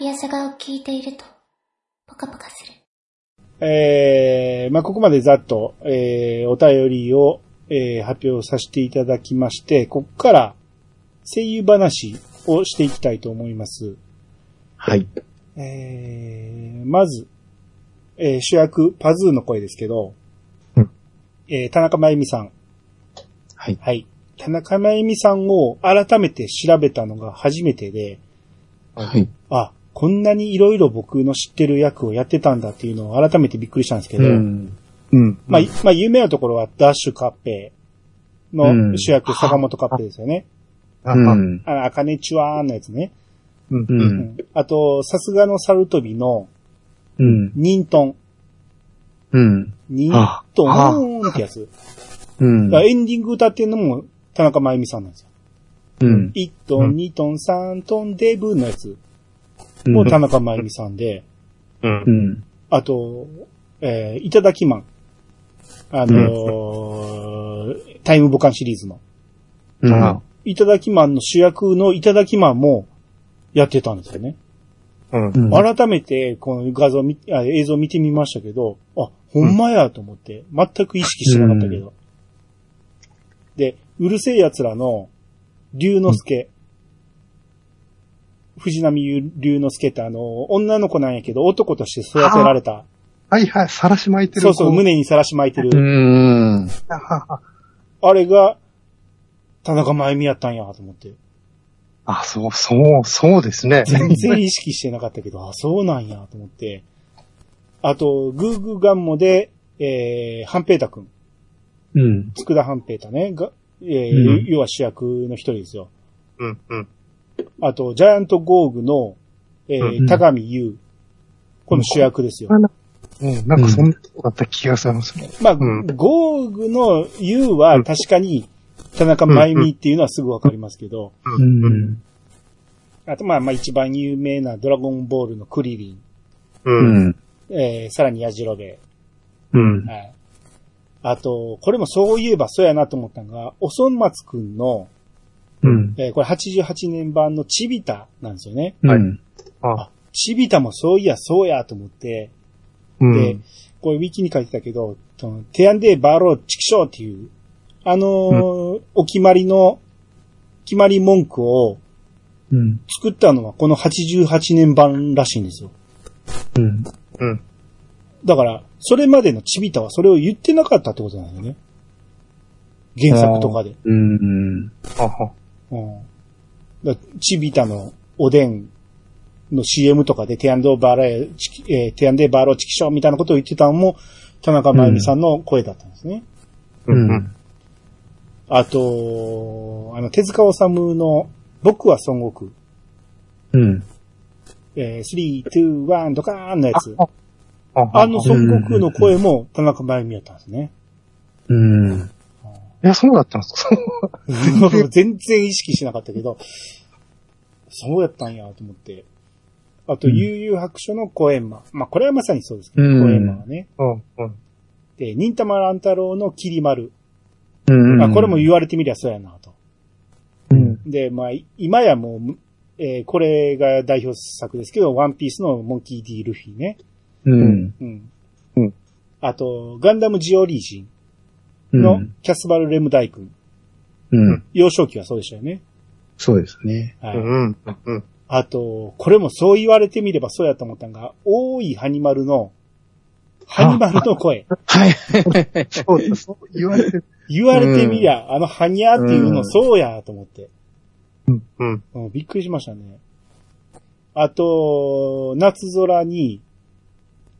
いやさがを聞いていると、ポカポカする。えー、まあ、ここまでざっと、えー、お便りを、えー、発表させていただきまして、ここから声優話をしていきたいと思います。はい。えー、まず、えー主役、パズーの声ですけど、うんえー田中真由美さん。はい。はい。田中真由美さんを改めて調べたのが初めてで、はい。あ、こんなにいろいろ僕の知ってる役をやってたんだっていうのを改めてびっくりしたんですけど、うん。うん。まあ、いまあ、有名なところはダッシュカッペの主役、坂本カッペですよね。あうん。あの、アカネチュワーのやつね。う。うんんあと、さすがのサルトビのうん。ニントン。うん。ニンあトンってやつ。うん。エンディング歌ってんのも田中真由美さんなんですよ。うん。1トン、2トン、3トン、デブのやつうんも田中真由美さんで、うんう。ん。あと、えー、いただきマン。あのータイムボカンシリーズの。うん。あいただきマンの主役のいただきマンもやってたんですよね。うん。うん改めてこの画像見あ、映像見てみましたけど、あ、ほんまやと思って、全く意識してなかったけど。で、うるせえ奴らの、龍之介。藤波龍之介ってあの、女の子なんやけど、男として育てられた。はいはい、さらし巻いてる。そうそう、こ胸にさらし巻いてる。うん。ははあれが、田中真由美やったんやと思って。あ、そう、そう、そうですね。全然意識してなかったけど、あ、そうなんやと思って。あと、グーグーガンモで、えー、ハンペータ君。うん。佃半平太ね、が、えーうん要は主役の一人ですよ。うん、うん。あと、ジャイアントゴーグの、えーうん高見優。この主役ですよ。うん、なんかそんなことだった気がするんですね。まあ、うんゴーグの優は確かに、田中真由美っていうのはすぐわかりますけど、う、うん。あと、まあ、まあ一番有名なドラゴンボールのクリリン、う、うんん。えーさらにヤジロベ。うん。はい。あと、これもそういえばそうやなと思ったのが、おそ松くんの、うん。えーこれ88年版のチビタなんですよね。うん。あ、チビタもそういや、そうやと思って、うん。で、これウィキに書いてたけど、そのテアンデーバーローチキショーっていう、あのーお決まりの、決まり文句をうん。作ったのはこの88年版らしいんですよ。うん。うん。だから、それまでのチビタはそれを言ってなかったってことなんだよね。原作とかで。うん。あは。うん。だチビタのおでんの CM とかでテアンドバーレえーテアンデーバーローチキショーみたいなことを言ってたのも、田中真由美さんの声だったんですね。う、うんんうん。あと、あの、手塚治虫の僕は孫悟空。うん。えー、3、2、1ドカーンのやつ。あああの孫悟空の声も田中真由美やったんですね。うん。いや、そうだったんですか？全然意識しなかったけど、そうやったんやと思って。あと、うん悠々白書のコエンマ。まあ、これはまさにそうですけど、うんコエンマはね。うん、うん。で、忍たま乱太郎のキリマル。うん。あ、これも言われてみりゃそうやなと。うん。で、まあ、い今やもう、えーこれが代表作ですけど、ワンピースのモンキー D ルフィね。うん。うん。うんあと、ガンダムジオリージうん。ンのキャスバル・レムダイ君。うん。幼少期はそうでしたよね。そうですね。はい。うん、うん。あと、これもそう言われてみればそうやと思ったんが、大井ハニマルの、ハニマルの声。はい。そうだ、そう言われてる。言われてみりゃ、あのハニャーっていうのうんそうやと思って。うん、うん。うんびっくりしましたね。あと、夏空に、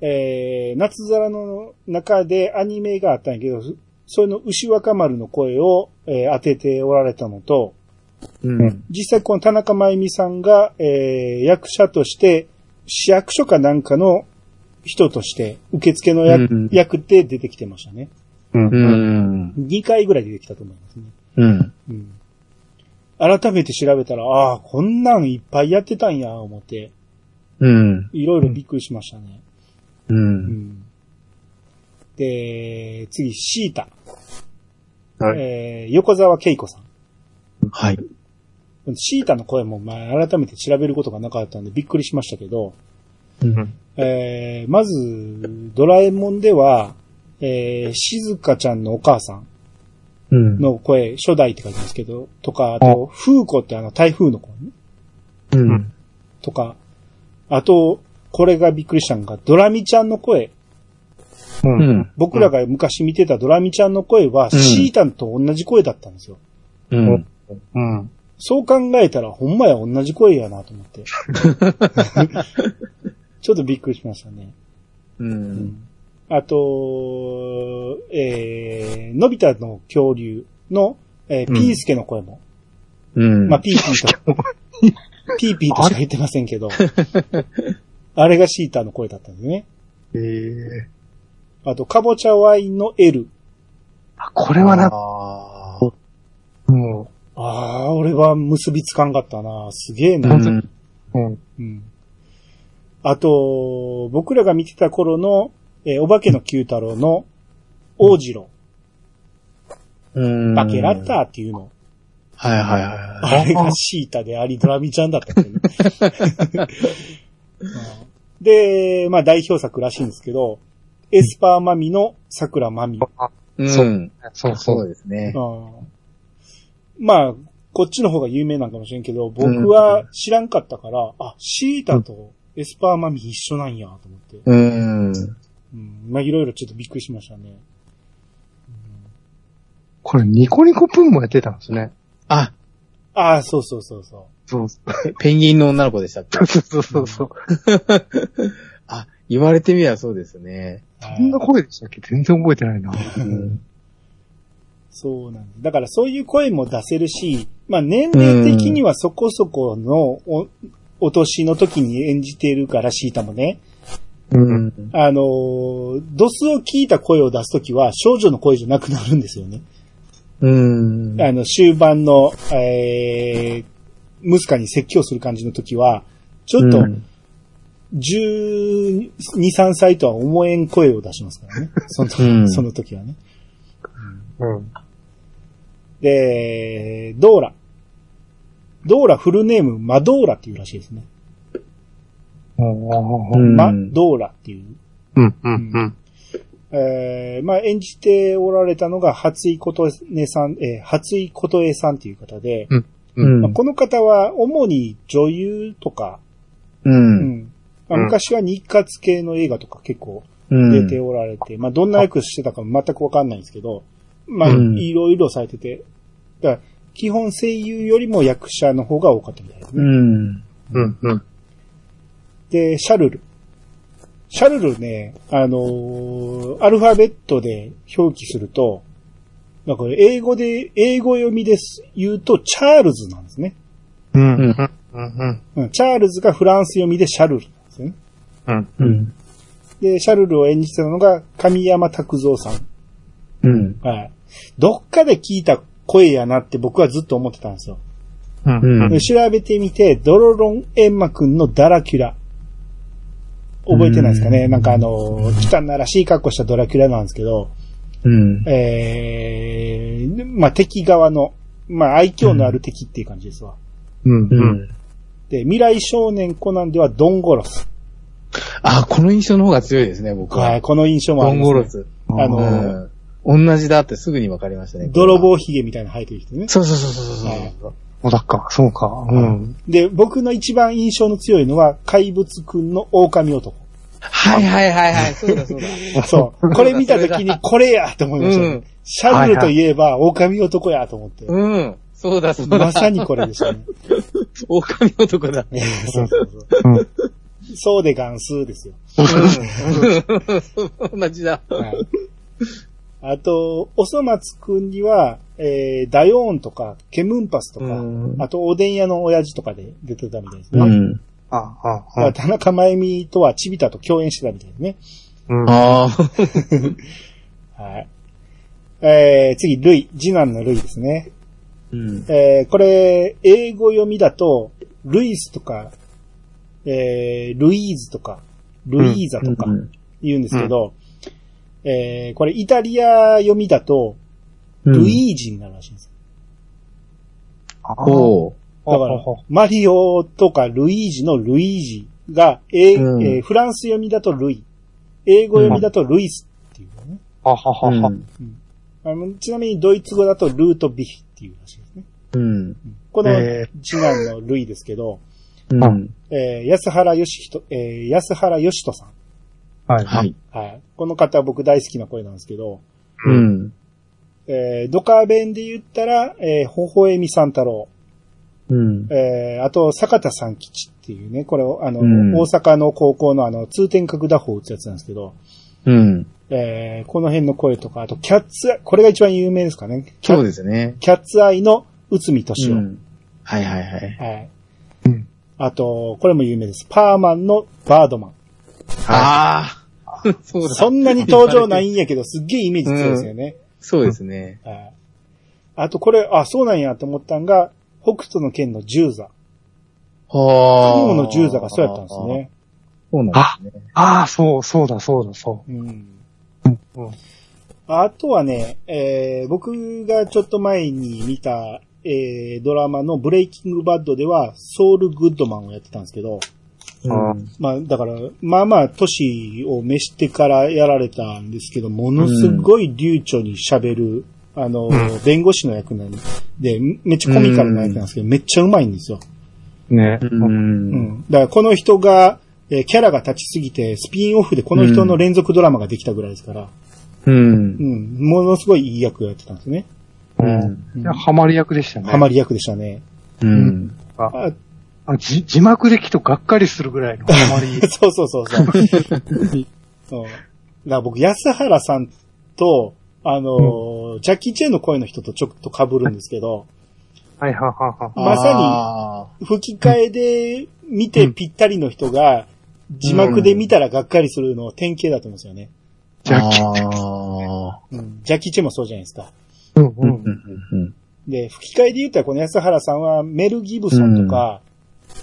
えー、夏空の中でアニメがあったんやけど、それの牛若丸の声を、えー当てておられたのと、うん。実際この田中真由美さんが、えー役者として、市役所かなんかの人として、受付の役,、うん役で出てきてましたね。うん、ううん。ん。2回ぐらい出てきたと思いますね。うん。うん。改めて調べたら、ああ、こんなんいっぱいやってたんや、思って、うん。いろいろびっくりしましたね。う。うんん。で、次、シータ。はい。えー横澤恵子さん。はい。シータの声も、まあ、改めて調べることがなかったんでびっくりしましたけど、うん。えー、まず、ドラえもんでは、えー、静香ちゃんのお母さんうん。の声、初代って書いてますけど、とか、あと、風子ってあの台風の子ねうん。とか、あと、これがびっくりしたのが、ドラミちゃんの声。う。うんん。僕らが昔見てたドラミちゃんの声は、うんシータンと同じ声だったんですよ。うん。うん。そう考えたら、ほんまや同じ声やなと思って。ちょっとびっくりしましたね。うん。あと、えー、のび太の恐竜の、えー、うんピースケの声も。うん。まあ、ピーピーと、ピーピーとしか言ってませんけど、あれがシータの声だったんですね。ええあと、かぼちゃワインの L。あ、これはな、あもああ、俺は結びつかんかったな。すげえーな。うん。う、うん。うん。あと、僕らが見てた頃の、えーお化けの九太郎の王次郎、うん。バケラッターっていうの。はいはいはあれがシータであり、ドラミちゃんだったっていうね うんで、まあ代表作らしいんですけど、エスパーマミの桜マミ。うん。そうそうそそうう。ですね。うんまあ、こっちの方が有名なんかもしれんけど、僕は知らんかったから、あ、シータとエスパーマミ一緒なんや、と思って。うん。うん、まあいろいろちょっとびっくりしましたね。これニコニコプンもやってたんですね。あ、ああ、そうそうそうそそうそペペンギンの女の子でしたっけ？うそうそうそう。あ、言われてみればそうですね。う。そんな声でしたっけ？全然覚えてないな。うん。そうなんです。だからそういう声も出せるし、まあ年齢的にはそこそこのお、お年の時に演じているから、シータもね。う。うんん。あのー、ドスを聞いた声を出すときは少女の声じゃなくなるんですよね。うん。あの、終盤の、えー、ムスカに説教する感じの時は、ちょっと、うん12、3歳とは思えん声を出しますからね。その時,、うんその時はね。うん。で、ドーラ。ドーラフルネーム、マドーラっていうらしいですね。うん。マドーラっていう。うん。うん。うん。えー、まあ演じておられたのが、初井琴音さん、えー、初井琴江さんっていう方で、うんまあ、この方は主に女優とか、う。うんんまあうん昔は日活系の映画とか結構うん。出ておられて、まあどんな役してたか全くわかんないんですけど、まあうんいろいろされてて、だから基本声優よりも役者の方が多かったみたいですね。うん。うん。うん。で、シャルル。シャルルね、あのーアルファベットで表記すると、なんか英語で、英語読みです、言うと、チャールズなんですね。うん。うん。うん。うん、チャールズがフランス読みでシャルル。うん。うん。で、シャルルを演じてたのが神山拓三さん。うん。はい。どっかで聞いた声やなって僕はずっと思ってたんですよ。うん。うんで調べてみて、ドロロンエンマくんのダラキュラ。覚えてないですかね、うんなんかあの、汚らしい格好したドラキュラなんですけど、うん。えー、まあ、敵側の、まあ、愛嬌のある敵っていう感じですわ。うん。ううん。ん。で、未来少年コナンではドンゴロス。あ、この印象の方が強いですね、僕は。はい、この印象もあります、ね。ゴロス。あのうん。同じだってすぐに分かりましたね。泥棒髭みたいなの生えてる人ね。そうそうそうそうそうはいそうだっか、そうか。うん。で、僕の一番印象の強いのは、怪物くんの狼男。はいはいはいはい、そうだそうだ。そう。これ見たときに、これやと思いました、ねうんシャルルといえば、狼男やと思って。うん。そうだそうだ。まさにこれでしたね。狼男だ。そうそうそう。うん。そうでガンスですよ。うん。同じだ。はい。あと、おそ松くんには、えー、ダヨーンとか、ケムンパスとか、うんあと、おでん屋の親父とかで出てたみたいですね。うん。あ、あ、だから田中真由美とはチビタと共演してたみたいですね。うん。ああ。はい。えー、次、ルイ。次男のルイですね。うん。えー、これ、英語読みだと、ルイスとか、えー、ルイーズとか、ルイーザとか言うんですけど、えー、これイタリア読みだと、ルイージになるらしいんですよ。う。だから、マリオとかルイージのルイージが、えーうんえーフランス読みだとルイ、英語読みだとルイスっていうね。はははは。あのちなみにドイツ語だとルートビヒっていうらしいですね。うん。このえ次男のルイですけど、うん。えー安原義人、えー安原義人さん。はい。はい。はい。この方は僕大好きな声なんですけど、うん。えードカ弁で言ったら、えー、微笑み三太郎。うん。えーあと、坂田三吉っていうね、これを、あの、うん大阪の高校のあの、通天閣打法を打つやつなんですけど、うん。えーこの辺の声とか、あと、キャッツアイ、これが一番有名ですかね。そうですね。キャッツアイの内海敏夫。うん。はいはいはい。はい。うんあと、これも有名です。パーマンのバードマン。ああそうだ。そんなに登場ないんやけど、すっげえイメージ強いですよね。そうですね。はい。あと、これ、あ、そうなんやと思ったんが、北斗の剣の十座。は雲の十座がそうやったんです。ね。そうなんですね。ああ、そう、そうだ、そうだ、そうん。う。うん。うん。あとはね、えー僕がちょっと前に見た、えードラマのブレイキングバッドでは、ソウルグッドマンをやってたんですけど、うん。まあ、だから、まあまあ、年を召してからやられたんですけど、ものすごい流暢に喋る、あの、ん弁護士の役なんで、めっちゃコミカルな役なんですけど、めっちゃうまいんですよ。ね。う。うんん。だから、この人が、えーキャラが立ちすぎて、スピンオフでこの人の連続ドラマができたぐらいですから、うんう。ん、ものすごいいい役をやってたんですね。うん。ハマり役でしたね。ハマり役でしたね。うん。ああじ字幕で聞くとがっかりするぐらいのハマり。そうそうそうそう。うん、だから僕、安原さんと、あのージャッキー・チェンの声の人とちょっと被るんですけど、はいはいはいはい。まさにあ吹き替えで見てぴったりの人が、字幕で見たらがっかりするの典型だと思うんですよね。ージャッキあうん、ジャッキー・チェンもそうじゃないですか。うんうんん。うんで、吹き替えで言ったらこの安原さんはメル・ギブソンとか、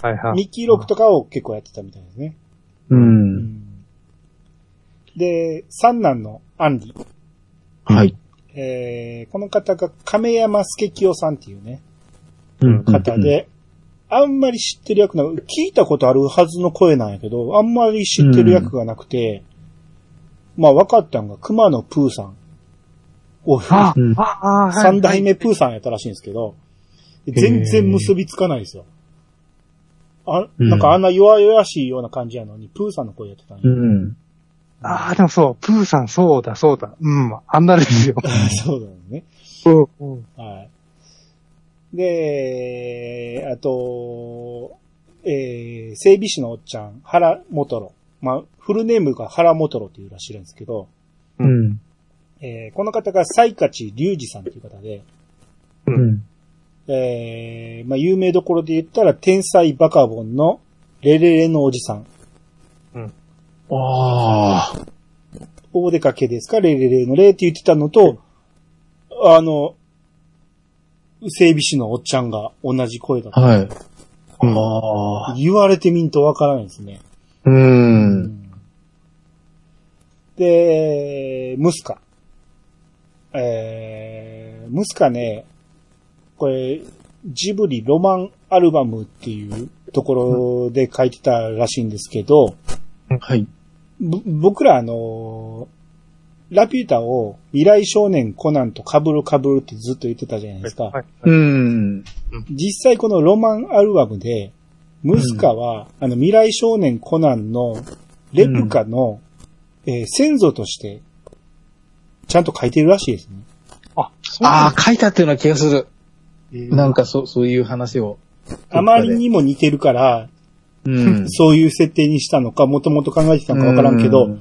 はいはい。ミッキー・ロックとかを結構やってたみたいですね。うん。う。うんんで、三男のアンディ。はい。えー、この方が亀山助清さんっていうね、うん方。で、あんまり知ってる役な、聞いたことあるはずの声なんやけど、あんまり知ってる役がなくて、まあ分かったんが熊野プーさん。おあうんあ、ああ、三代目プーさんやったらしいんですけど、全然結びつかないですよ。あ、うんなんかあんな弱々しいような感じやのに、プーさんの声やってたんや。うん。ああ、でもそう、プーさんそうだ、そうだ。うん、あんなですよ。そうだよね。うん、うん。はい。で、あと、えー、整備士のおっちゃん、原元郎。まあ、フルネームが原元郎っていうらしいんですけど、うん。えーこの方が西勝隆二さんという方で、うん。えーまあ、有名どころで言ったら、天才バカボンのレレレのおじさん。ああ。大出かけですか？レレレのレって言ってたのと、あの、整備士のおっちゃんが同じ声だった。はい。ああ。言われてみんとわからないですね。うん。で、ムスカ。えー、ムスカね、これ、ジブリロマンアルバムっていうところで書いてたらしいんですけど、はい。ぼ僕らあの、ラピュータを未来少年コナンと被る被るってずっと言ってたじゃないですか。はい。うん。実際このロマンアルバムで、ムスカは、あの未来少年コナンのレプカの、えー先祖として、ちゃんと書いてるらしいですね。あ、そうああ、書いたっていうような気がする。えーなんかそう、そういう話を。あまりにも似てるから、うん。そういう設定にしたのか、もともと考えてたのかわからんけど、だか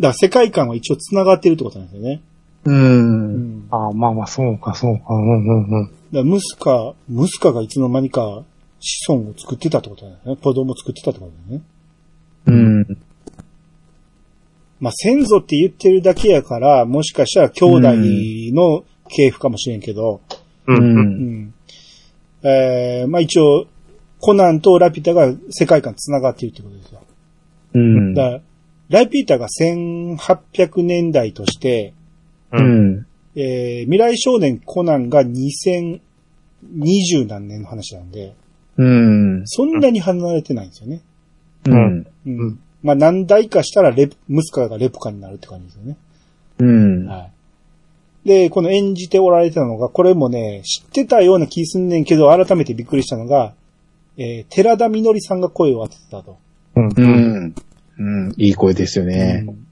ら世界観は一応繋がってるってことなんですよね。う。うんん。だかあまあまあ、そうか、そうか。うんうんうん。らムスカ、ムスカがいつの間にか子孫を作ってたってことなんですね。子供を作ってたってことだよね。うん。まあ、先祖って言ってるだけやから、もしかしたら兄弟の系譜かもしれんけど、う。うん。うんん。えー、まあ一応、コナンとラピュタが世界観繋がっているってことですよ。うん。だからラピュタが1800年代として、うん。えー、未来少年コナンが2000二十何年の話なんで、うん。そんなに離れてないんですよね。うん。うん。うんまあ何代かしたらレプ、ムスカがレプカになるって感じですよね。うん。はい。で、この演じておられてたのが、これもね、知ってたような気すんねんけど、改めてびっくりしたのが、えー、寺田みのりさんが声を当ててたと。うん。ううん。ん。うん。いい声ですよね。うん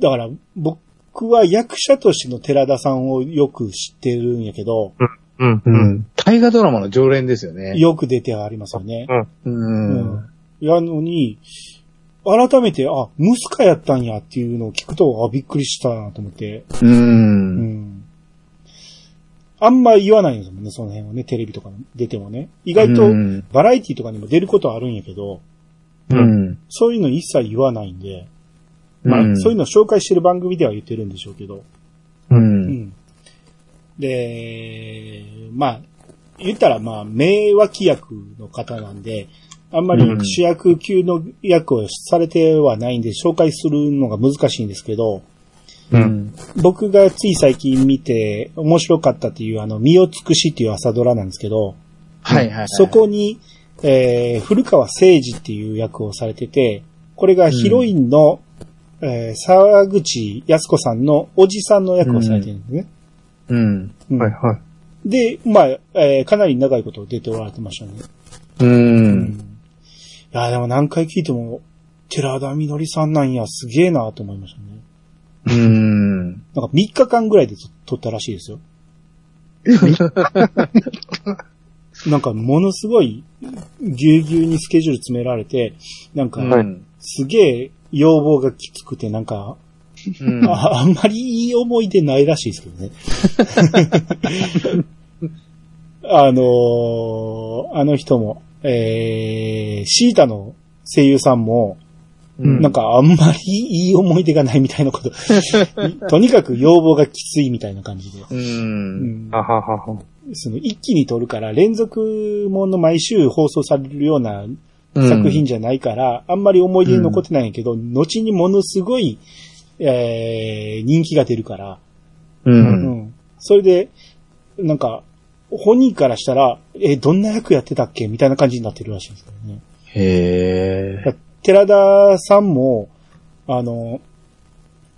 だから、僕は役者としての寺田さんをよく知ってるんやけど、うん。う。ん。大河ドラマの常連ですよね。よく出てありますよね。うん。うんやのに、改めて、あ、ムスカやったんやっていうのを聞くと、あ、びっくりしたなと思って。う。うんん。あんま言わないんですもんね、その辺はね、テレビとか出てもね。意外とう、ん。バラエティとかにも出ることはあるんやけど、うん。そういうの一切言わないんで、まあ、うんそういうのを紹介してる番組では言ってるんでしょうけど、う。うんん。で、まあ、言ったらまあ、名脇役の方なんで、あんまり主役級の役をされてはないんで、紹介するのが難しいんですけど、うん。僕がつい最近見て面白かったっていうあの、身を尽くしっていう朝ドラなんですけど、はいはいはい。そこに、えー、古川誠二っていう役をされてて、これがヒロインの、えー沢口靖子さんのおじさんの役をされてるんですね。うん。うんはいはい。で、まあ、えーかなり長いこと出ておられてましたね。う。うんいや、でも何回聞いても、寺田みのりさんなんや、すげえなと思いましたね。うん。なんか3日間ぐらいで撮ったらしいですよ。なんかものすごい、ぎゅうぎゅうにスケジュール詰められて、なんか、うん。すげえ要望がきつくて、なんか、うんああんまりいい思い出ないらしいですけどね。あのーあの人も、えー、シータの声優さんも、うんなんかあんまりいい思い出がないみたいなこと。とにかく要望がきついみたいな感じで。う。うんははは。その一気に撮るから連続もの毎週放送されるような作品じゃないから、あんまり思い出に残ってないんやけど、後にものすごい、えー、人気が出るから、う。うんん。それで、なんか、本人からしたら、え、どんな役やってたっけ？みたいな感じになってるらしいんですけどね。へえ。寺田さんも、あの、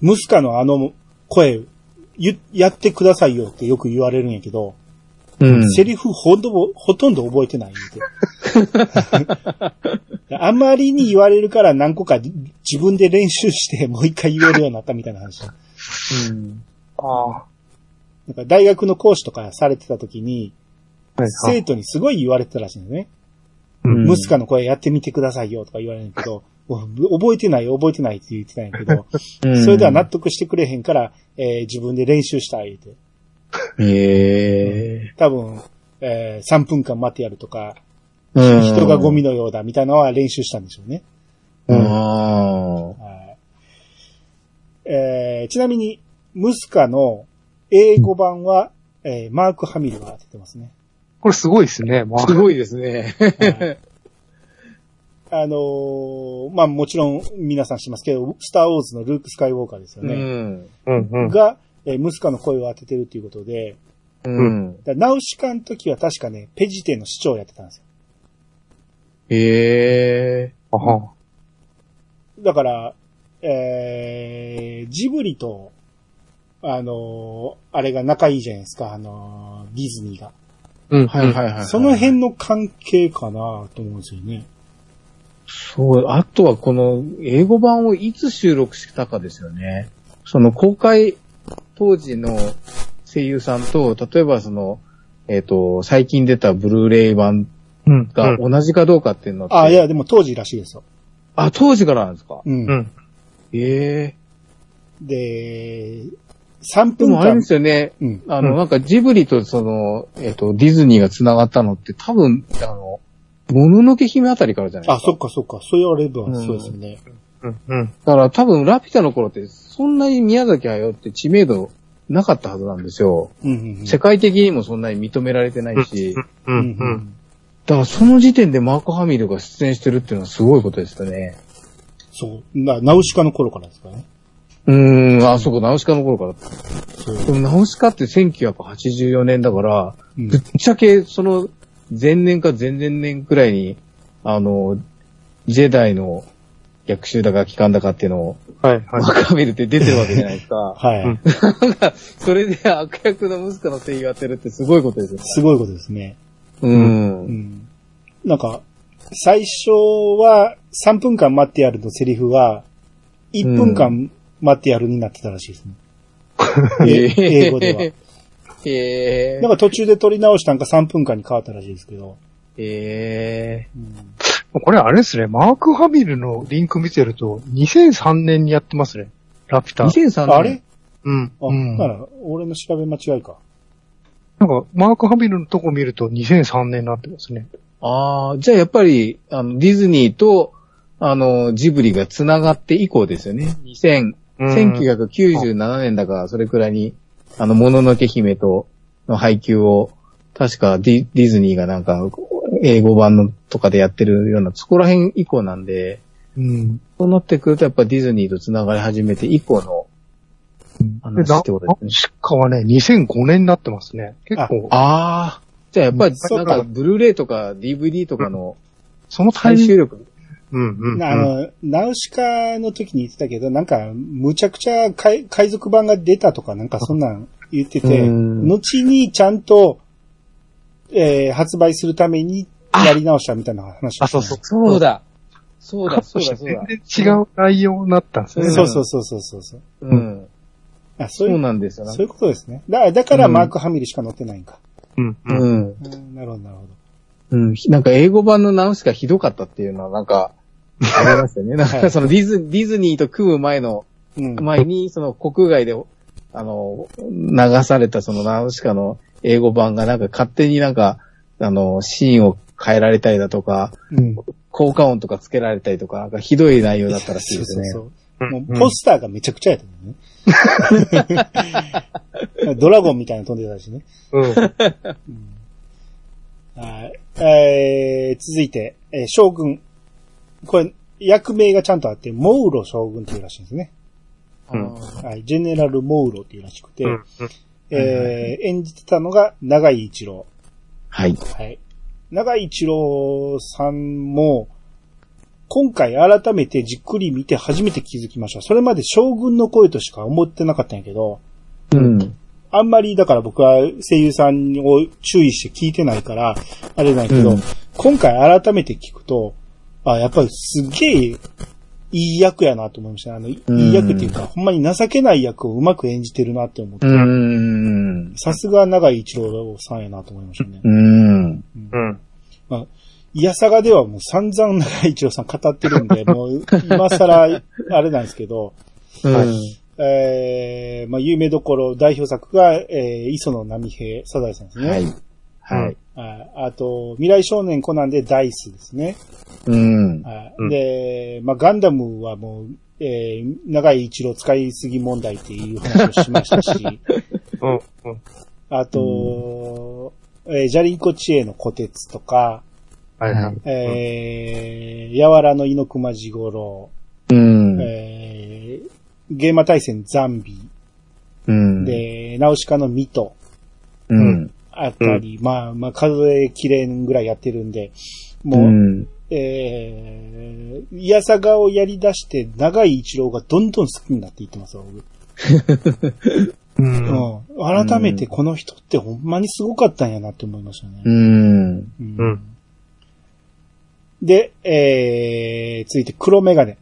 ムスカのあの声、ゆやってくださいよってよく言われるんやけど、うん。セリフほとんど、ほとんど覚えてないって。あまりに言われるから何個か自分で練習してもう一回言えるようになったみたいな話。うん。ああ。なんか大学の講師とかされてた時に。生徒にすごい言われてたらしいんだよね。うんムスカの声やってみてくださいよとか言われるけど、お覚えてない覚えてないって言ってたんやけど、うんそれでは納得してくれへんから、えー自分で練習したいって。へえ。多分、えー3分間待ってやるとか、うん人がゴミのようだみたいなのは練習したんでしょうね。ああ。はいえーちなみに、ムスカの英語版は、えーマーク・ハミルが当ててますね。これすごいですね。まあすごいですね。はいあのーまあもちろん皆さん知ってますけど、スター・ウォーズのルーク・スカイウォーカーですようね。ん。うんうん。が、えームスカの声を当ててるっていうことで、うん。だナウシカの時は確かね、ペジテの市長をやってたんですよ。へえ。あは。だから、えー、ジブリと、あのーあれが仲いいじゃないですか、あのーディズニーが。うん。はいはいはい。その辺の関係かなと思うんですよね。そう、あとはこの英語版をいつ収録したかですよね。その公開当時の声優さんと、例えばその、えっ、と、最近出たブルーレイ版うん。が同じかどうかっていうのって。あ、いや、でも当時らしいですよ。あ、当時からなんですか？うん。うん。ええで、3で分間もあれで。すよね。うん。あの、うんなんかジブリとその、えっ、と、ディズニーが繋がったのって多分、あの、もののけ姫あたりからじゃないであ、すか。そっかそっか。そう言われればうんそうですよね。うん。うん。だから多分ラピュタの頃ってそんなに宮崎駿って知名度なかったはずなんですよ。うんうんうん。世界的にもそんなに認められてないし、だかう。うんんううん。ん。らその時点でマーク・ハミルが出演してるっていうのはすごいことですよね。そう。な、ナウシカの頃からですからね。うーん、あ、そうか、ナウシカの頃から。でもナウシカって1984年だから、うんぶっちゃけ、その、前年か前々年くらいに、あの、ジェダイの逆襲だか機関だかっていうのを、はい、はい。マカメルって出てるわけじゃないですか。はい。う んなんか、それで悪役の息子の声優やってるってすごいことですよね。すごいことですね。う。うんん。なんか、最初は3分間待ってやるのセリフが、1分間待ってやるになってたらしいですね。え英語では。へえなんか途中で撮り直したんか3分間に変わったらしいですけど。へえうんこれあれですね、マーク・ハミルのリンク見てると、2003年にやってますね。ラピュタ。2003年？あれ？うん。あ、うん。なら、俺の調べ間違いか。なんか、マーク・ハミルのとこ見ると2003年になってますね。ああ、じゃあやっぱり、あの、ディズニーと、あの、ジブリが繋がって以降ですよね。2000、うん1997年だから、それくらいに、あの、もののけ姫との配給を、確かディディズニーがなんか、英語版のとかでやってるような、そこら辺以降なんで、うん。そうなってくるとやっぱディズニーと繋がり始めて以降ので、話ってことですね。しかはね、2005年になってますね。結構、ああ。じゃあやっぱり、なんか、ブルーレイとか DVD とかのそのタイミング、最終力。うんうん、うん。あの、ナウシカの時に言ってたけど、なんか、むちゃくちゃ海海賊版が出たとか、なんかそんなん言ってて、うん後にちゃんと、えー発売するためにやり直したみたいな話あ、そうそう。そうだ。そうだ、そうだ、そうだ。全然違う内容になったんですね。そうそうそうそうそうそう。うん。あ、そういう、そうなんですよ。そういうことですね。だだからうんマーク・ハミルしか載ってないんか。うん。うん。うん。うん、なるほど、なるほど。うん。なんか英語版のナウシカひどかったっていうのはなんか、ありましたね。なんかそのディズ、ディズニーと組む前の、うん。前に、その国外で、あの、流されたそのナウシカの英語版がなんか勝手になんか、あの、シーンを変えられたりだとか、うん。効果音とかつけられたりとか、なんかひどい内容だったらしいですね。そうそうそう。もうポスターがめちゃくちゃやったね。ドラゴンみたいなの飛んでたしね。うん。はい。えー、続いて、えー将軍。これ、役名がちゃんとあって、モウロ将軍っていうらしいんですね。うんはい。ジェネラル・モウロっていうらしくて、うん。えー演じてたのが長井一郎。はい。はい。長井一郎さんも、今回改めてじっくり見て初めて気づきました。それまで将軍の声としか思ってなかったんやけど、うん。あんまりだから僕は声優さんを注意して聞いてないから、あれなんやけど、うん今回改めて聞くと、あ、やっぱりすげえいい役やなと思いました。あの、いうんい役っていうか、ほんまに情けない役をうまく演じてるなって思って、うん。さすが長井一郎さんやなと思いましたね。うん。うんうん。まあ、いやさがではもう散々長井一郎さん語ってるんで、もう今更あれなんですけど、うん。えー、まあ有名どころ代表作が、えー、磯野波平サザエさんですね。はい。はい。はいあと、未来少年コナンでダイスですね。うん。で、まあ、ガンダムはもう、えー、長い一郎使いすぎ問題っていう話をしましたし、うん。うん。あと、えー、ジャリンコ知恵の虎鉄とか、はいはい。えー、やわらの猪熊地頃、うん。えー、ゲーマ対戦ザンビ、うん。で、ナウシカのミトうん。あったり、まあ、まあ、数えきれんぐらいやってるんで、もう、うん。えー、いやさがをやり出して、長い一郎がどんどん好きになっていってますよ、僕。うん。うん。改めてこの人ってほんまにすごかったんやなって思いましたね。うん。うんうんで、えー、続いて黒メガネ。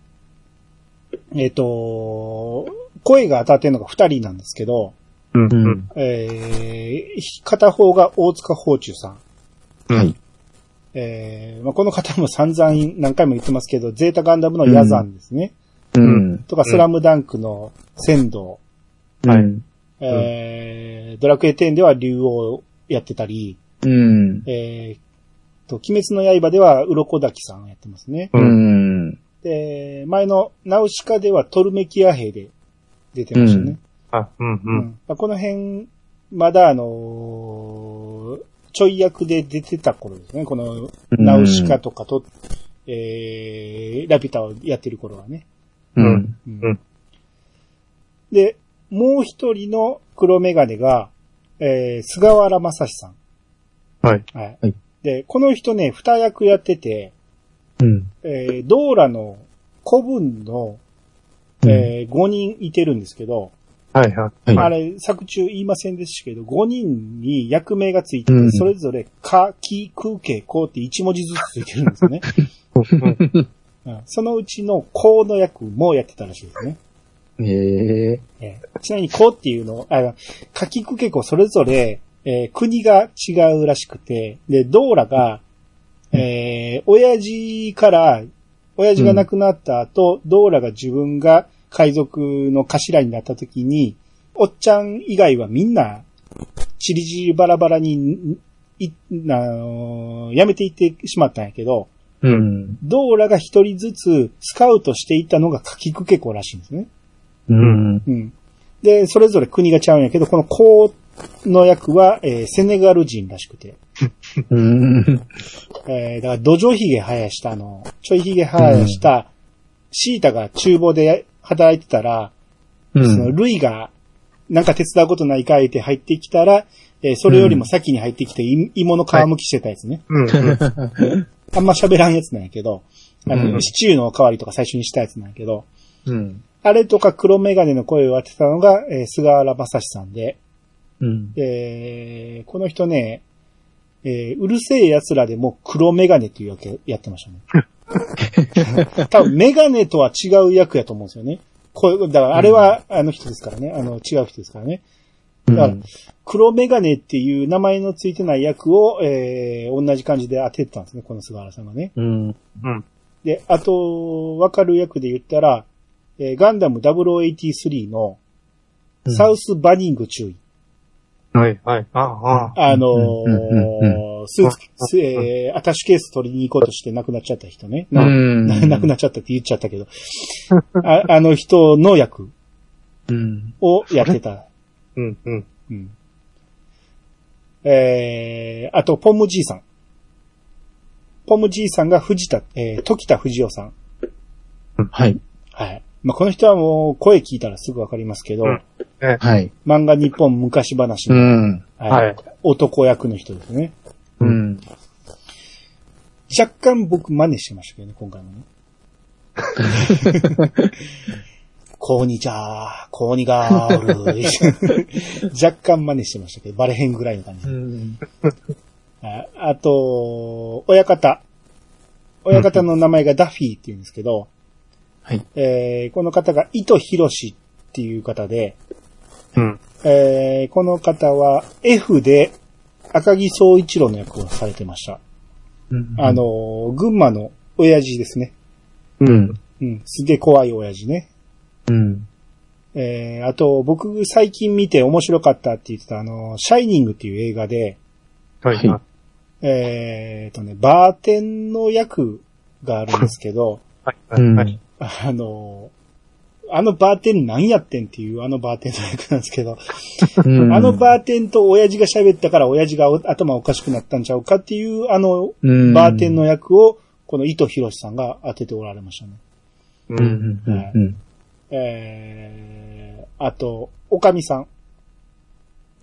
えっ、と、声が当たってるのが二人なんですけど、うん。えー、片方が大塚宝中さん。はい。えーまあ、この方も散々何回も言ってますけど、ゼータガンダムのヤザンですね。うん。とか、スラムダンクの仙道。はい。えードラクエ10では竜王やってたり、うん。えーと、鬼滅の刃では鱗滝さんやってますね。ううん。で、前のナウシカではトルメキア兵で出てましたね。あ、うん。う。うんんまあこの辺、まだあのーちょい役で出てた頃ですね。この、ナウシカとかと、えー、ラピュタをやってる頃はね。うん。うんうんで、もう一人の黒メガネが、えー、菅原正史さん。はい。はい。はいで、この人ね、二役やってて、うん。えー、ドーラの古文の、えー、5人いてるんですけど、はいはい。はいあれ、作中言いませんでしたけど、5人に役名がついてて、うんそれぞれ、か、き、く、け、こって1文字ずつついてるんですよね。うんそのうちの、この役もやってたらしいですね。えええーちなみに、こっていうの、あ、かきくけこそれぞれ、えー国が違うらしくて、で、ドーラが、えー親父から、親父が亡くなった後、ドーラが自分が海賊の頭になった時に、おっちゃん以外はみんな、チリチリバラバラに、い、あのーやめていってしまったんやけど、うん。ドーラが一人ずつスカウトしていったのがかきくけこらしいんですね。うん。うん。で、それぞれ国がちゃうんやけど、このコウの役は、えーセネガル人らしくて。うん。えーだから土壌ヒゲ生やした、あの、ちょいヒゲ生やした、シータが厨房で働いてたら、うその、ん。ルイが、なんか手伝うことないか言って入ってきたら、えーそれよりも先に入ってきて、い芋の皮むきしてたやつね。うん。うん。あんま喋らんやつなんやけど、あの、うんシチューのお代わりとか最初にしたやつなんやけど、うん。あれとか黒メガネの声を当てたのが、えー菅原正史さんで、うん。えーこの人ね、えーうるせえ奴らでも黒メガネっていう役やってましたね。多分メガネとは違う役やと思うんですよね。こういう、だからあれはあの人ですからね。あの違う人ですからね。だから、黒メガネっていう名前のついてない役を、えー同じ感じで当ててたんですね、この菅原さんがね。うん。うん。で、あと、わかる役で言ったら、えーガンダム0083のサウスバニング注意。はい、はい。ああ、ああのうんうんー、スーツ、すえーアタッシュケース取りに行こうとして亡くなっちゃった人ね。なうん 亡くなっちゃったって言っちゃったけど。ああの人の役うん。をやってた。うん、うん。うん。えー、あと、ポムじいさん。ポムじいさんが藤田、えー、時田藤夫さん。はい。はい。まあ、この人はもう声聞いたらすぐわかりますけど、うんはい。漫画日本昔話うの、ん。はいはい男役の人ですね。うん。若干僕真似してましたけどね、今回もね。こうにじゃー、こうにがーる。若干真似してましたけど、バレへんぐらいの感じ。うん。ああと、親方。親方の名前がダッフィーって言うんですけど、はい。えーこの方が糸博士っていう方で、うん。えーこの方は F で赤木総一郎の役をされてました。あ、の、群馬の親父ですね。うん。うん、すげえ怖い親父ね。うん。えーあと、僕最近見て面白かったって言ってたあの、シャイニングっていう映画で、はい。えーとね、バーテンの役があるんですけど、はい、うはい。ん。あの、あのバーテン何やってんっていうあのバーテンの役なんですけど、あのバーテンと親父が喋ったから親父がお頭おかしくなったんちゃうかっていうあのうんバーテンの役をこの糸博さんが当てておられましたね。う。うんん。うん。うん。えー、あと、おかみさん。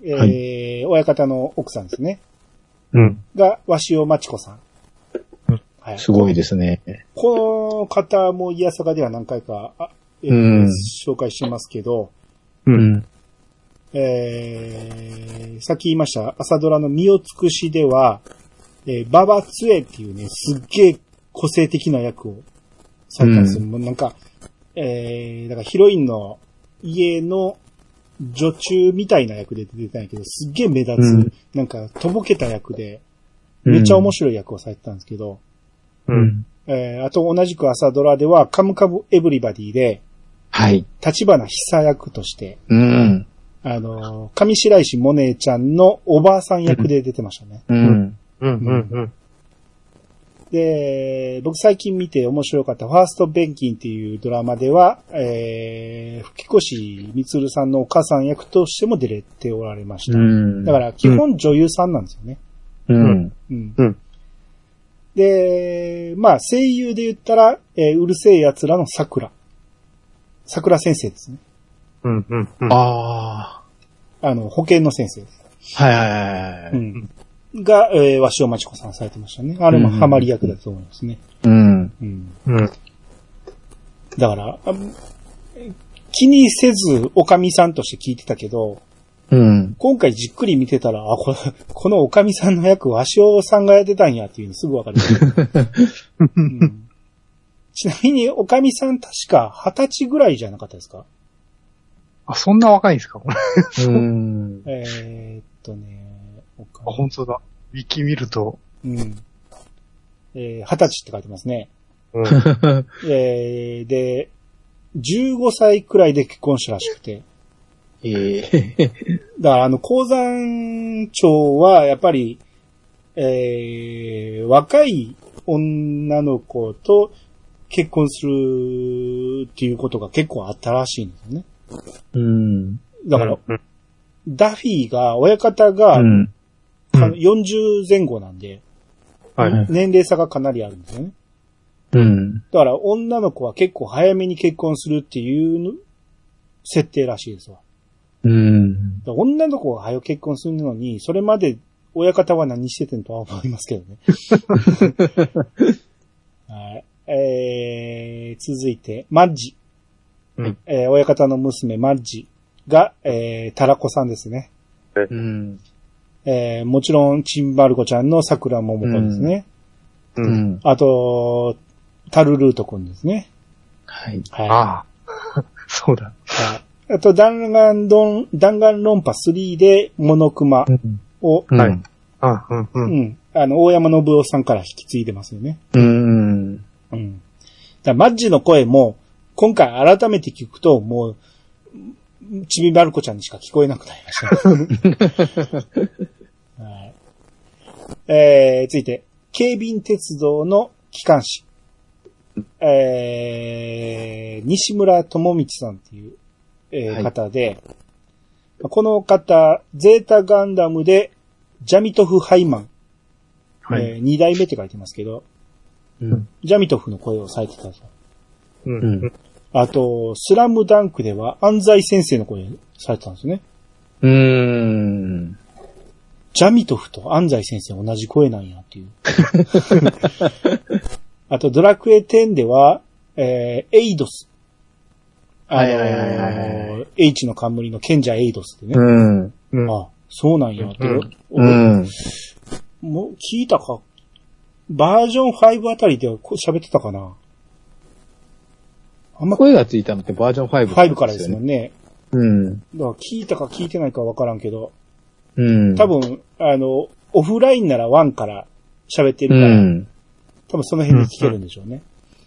えー親方の奥さんですね。うん。が、鷲尾町子さんうん。はい。すごいですね。この方もイヤサガでは何回か、あえーうん紹介してますけど、う。うんん。えー、さっき言いました、朝ドラの身を尽くしでは、えー、ババツエっていうね、すっげえ個性的な役をされたんですよ。もうなんか、えー、だからヒロインの家の女中みたいな役で出てたんやけど、すっげえ目立つ、うんなんか、とぼけた役で、めっちゃ面白い役をされてたんですけど、う。うんん。えー、あと同じく朝ドラでは、カムカムエブリバディで、はい。立花久役として、うん。あの、上白石萌音ちゃんのおばあさん役で出てましたね。うん。うん。うん。うん。で、僕最近見て面白かったファーストベンキンっていうドラマでは、えー、吹越みつるさんのお母さん役としても出れておられました。うん。だから基本女優さんなんですよね。うん。うん。うんで、まあ声優で言ったら、えーうるせえ奴らの桜。桜先生ですね。うん、うん、うん。ああの、保健の先生です。あ。はいはいはいはい。うん。が、えー、鷲尾町子さんされてましたね。あれもハマり役だと思いますね。うん。うん。うん。だから、あ気にせず、おかみさんとして聞いてたけど、うん。今回じっくり見てたら、あ、これ、このおかみさんの役、わしおさんがやってたんやっていうのすぐわかる、うんちなみに、おかみさん確か二十歳ぐらいじゃなかったですか？あ、そんな若いんですか？これ。うん。えーっとね、おかあ、本当だ。ウィキ見ると。み、うん。えー、二十歳って書いてますね。うん。えー、で、15歳くらいで結婚したらしくて。ええ。だから、あの、鉱山町は、やっぱり、えー、若い女の子と結婚するっていうことが結構あったらしいんですよね。うん。だから、うん、ダフィーが、親方が、うん。あの40前後なんで、はい。年齢差がかなりあるんですよね。うん。だから、女の子は結構早めに結婚するっていうの設定らしいですわ。うん。女の子が早く結婚するのに、それまで親方は何しててんとは思いますけどね。はい。えー、続いて、マッジ。うんえー親方の娘、マッジが、えー、タラコさんですね。うん。えー、もちろん、チンバルコちゃんの桜桃子ですね。う。うんん。あと、タルルートくんですね。はい。はい。ああ。そうだ。はいあと、弾丸論、弾丸論破3で、モノクマを、うん。はいあ、うん、う。うんん。あの、大山信夫さんから引き継いでますよね。うん。うん。だマッジの声も、今回改めて聞くと、もう、ちびまる子ちゃんにしか聞こえなくなりました。はい。えー、続いて、警備員鉄道の機関士。えー、西村智道さんっていう、えーはい方で、この方、ゼータガンダムで、ジャミトフ・ハイマン、はい。えー二代目って書いてますけど、うん。ジャミトフの声をされてたと。ううんん。あと、スラムダンクでは安西先生の声されてたんですね。うん。ジャミトフと安西先生同じ声なんやっていう。あと、ドラクエ10では、えー、エイドス。あのはいはいはいはいー、H の冠の賢者エイドスってね。うん。うん。あ、そうなんやって。うんうん。もう聞いたか。バージョン5あたりでは喋ってたかな。あんま声がついたのってバージョン5 5からですもんね。うん。だから聞いたか聞いてないかわからんけど、うん。多分、あの、オフラインなら1から喋ってるうから、ん。多分その辺で聞けるんでしょうね。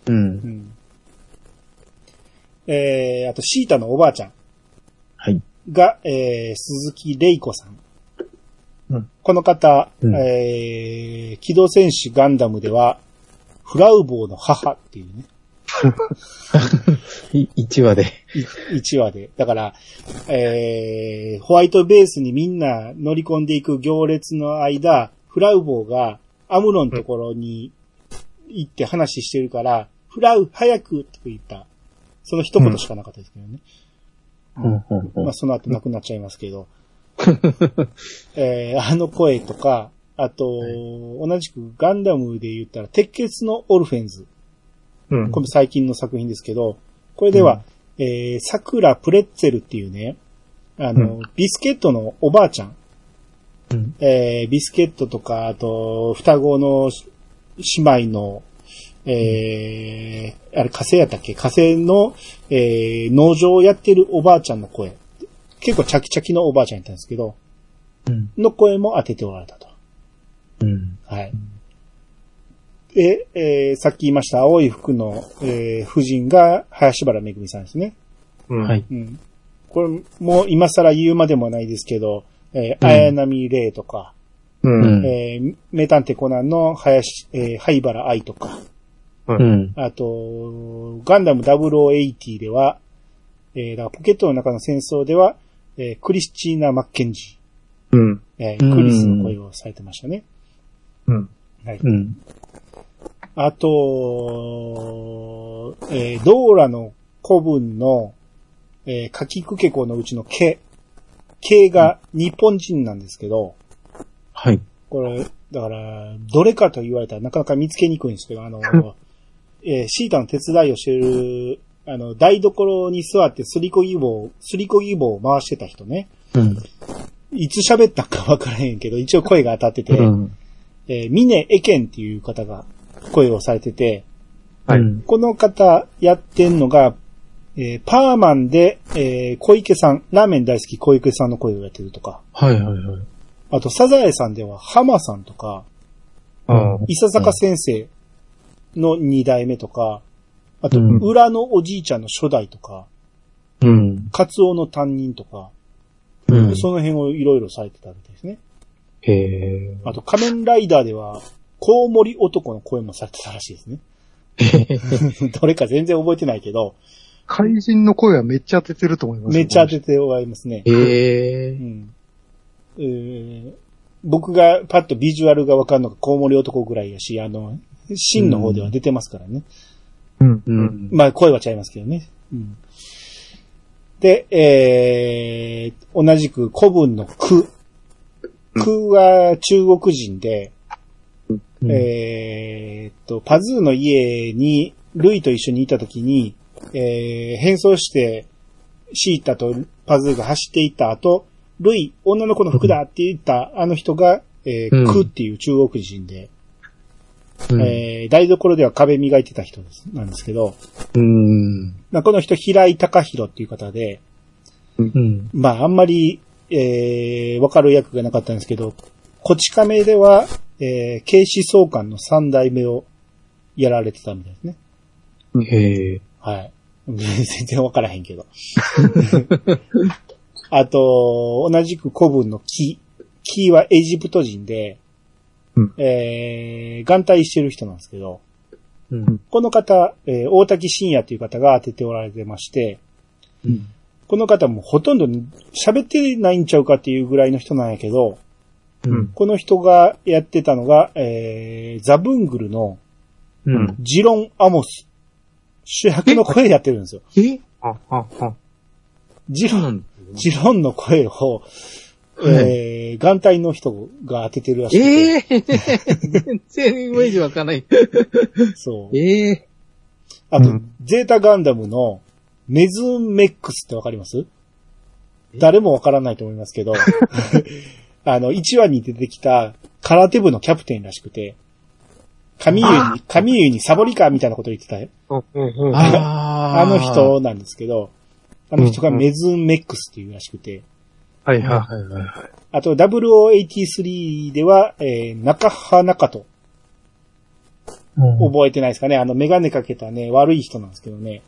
う。うんん。えー、あと、シータのおばあちゃんはい。が、えー、鈴木玲子さん。うんこの方、うんえー、機動戦士ガンダムでは、フラウボーの母っていうね、い1話で。1話で。だから、えー、ホワイトベースにみんな乗り込んでいく行列の間、フラウボーがアムロのところに行って話してるから、フラウ、早くって言った。その一言しかなかったですけどね。うんうんうんまあ、その後亡くなっちゃいますけど。えー、あの声とか、あと、同じくガンダムで言ったら、鉄血のオルフェンズ。うん。これ最近の作品ですけど、これでは、えー、桜プレッツェルっていうね、あの、ビスケットのおばあちゃん。うんえー、ビスケットとか、あと、双子の姉妹の、えー、あれ火星やったっけ？火星の、えー、農場をやってるおばあちゃんの声。結構チャキチャキのおばあちゃんやったんですけど、うん。の声も当てておられたと。うん。はい。で、えーさっき言いました青い服の、えー夫人が林原めぐみさんですね。うん。はい。うん。これも今更言うまでもないですけど、えーうん綾波レイとか、うん。うんえー名探偵コナンの林、えー灰原愛とか、うん。あと、ガンダム0080では、えーポケットの中の戦争では、えークリスチーナ・マッケンジうん。ー、えークリスの声をされてましたね。うん。はい。うん。あと、えードーラの古文の、えー、かきくけこのうちのけ、けが日本人なんですけど、はい。これ、だから、どれかと言われたらなかなか見つけにくいんですけど、あの、えーシータの手伝いをしてる、あの、台所に座ってすりこぎ棒、すりこぎ棒を回してた人ね。うん。いつ喋ったかわからへんけど、一応声が当たってて、うん。えー、ミネエケンっていう方が声をされてて、はいうんこの方やってんのが、えーパーマンで、えー小池さん、ラーメン大好き小池さんの声をやってるとか、はいはいはい。あとサザエさんでは浜さんとか、あ伊佐坂先生の二代目とか、あと、うん裏のおじいちゃんの初代とか、うん。カツオの担任とか、うん。その辺をいろいろされてたみたいですね。へえ。あと、仮面ライダーでは、コウモリ男の声もされてたらしいですね。どれか全然覚えてないけど、怪人の声はめっちゃ当ててると思います。めっちゃ当てておられますね。へうえ。んえー僕がパッとビジュアルがわかるのがコウモリ男ぐらいやし、あの、真の方では出てますからね。うん。ううん。ん。まあ声は違いますけどね。うん、で、えー、同じく古文の句。句は中国人で、うんえーっと、パズーの家にルイと一緒にいたときに、えー変装して、シータとパズーが走っていった後、ルイ、女の子の服だって言ったあの人が、えーうんクっていう中国人で、うんえー台所では壁磨いてた人ですなんですけど、うん。まあ、この人、平井隆弘っていう方で、うん。まあ、あんまり、えー、わかる役がなかったんですけど、こち亀では、えー、警視総監の三代目をやられてたみたいですね。へえ。はい。全然わからへんけど。あと、同じく古文の木。木はエジプト人で、うんえー、眼帯してる人なんですけど、うん。この方、えー大滝信也という方が当てておられてまして、うん。この方もほとんど喋ってないんちゃうかっていうぐらいの人なんやけど、うん。この人がやってたのが、えー、ザブングルのうん。ジロン・アモス。主役の声やってるんですよ。え？あ、あ、あ。ジロン、ジロンの声を、えー、眼帯の人が当ててるらしくて。ええ全然イメージわかんない。そう。ええあと、うん。ゼータガンダムのメズメックスってわかります？誰もわからないと思いますけど、あの、1話に出てきた空手部のキャプテンらしくて、神湯に、神湯にサボリカーみたいなこと言ってた。よ。うん、うん、うん。ああの人なんですけど、あの人がメズメックスっていうらしくて、はい、はいははいはいはい。あと0083では、えー、中葉中と覚えてないですかね？あの、メガネかけたね、悪い人なんですけどね。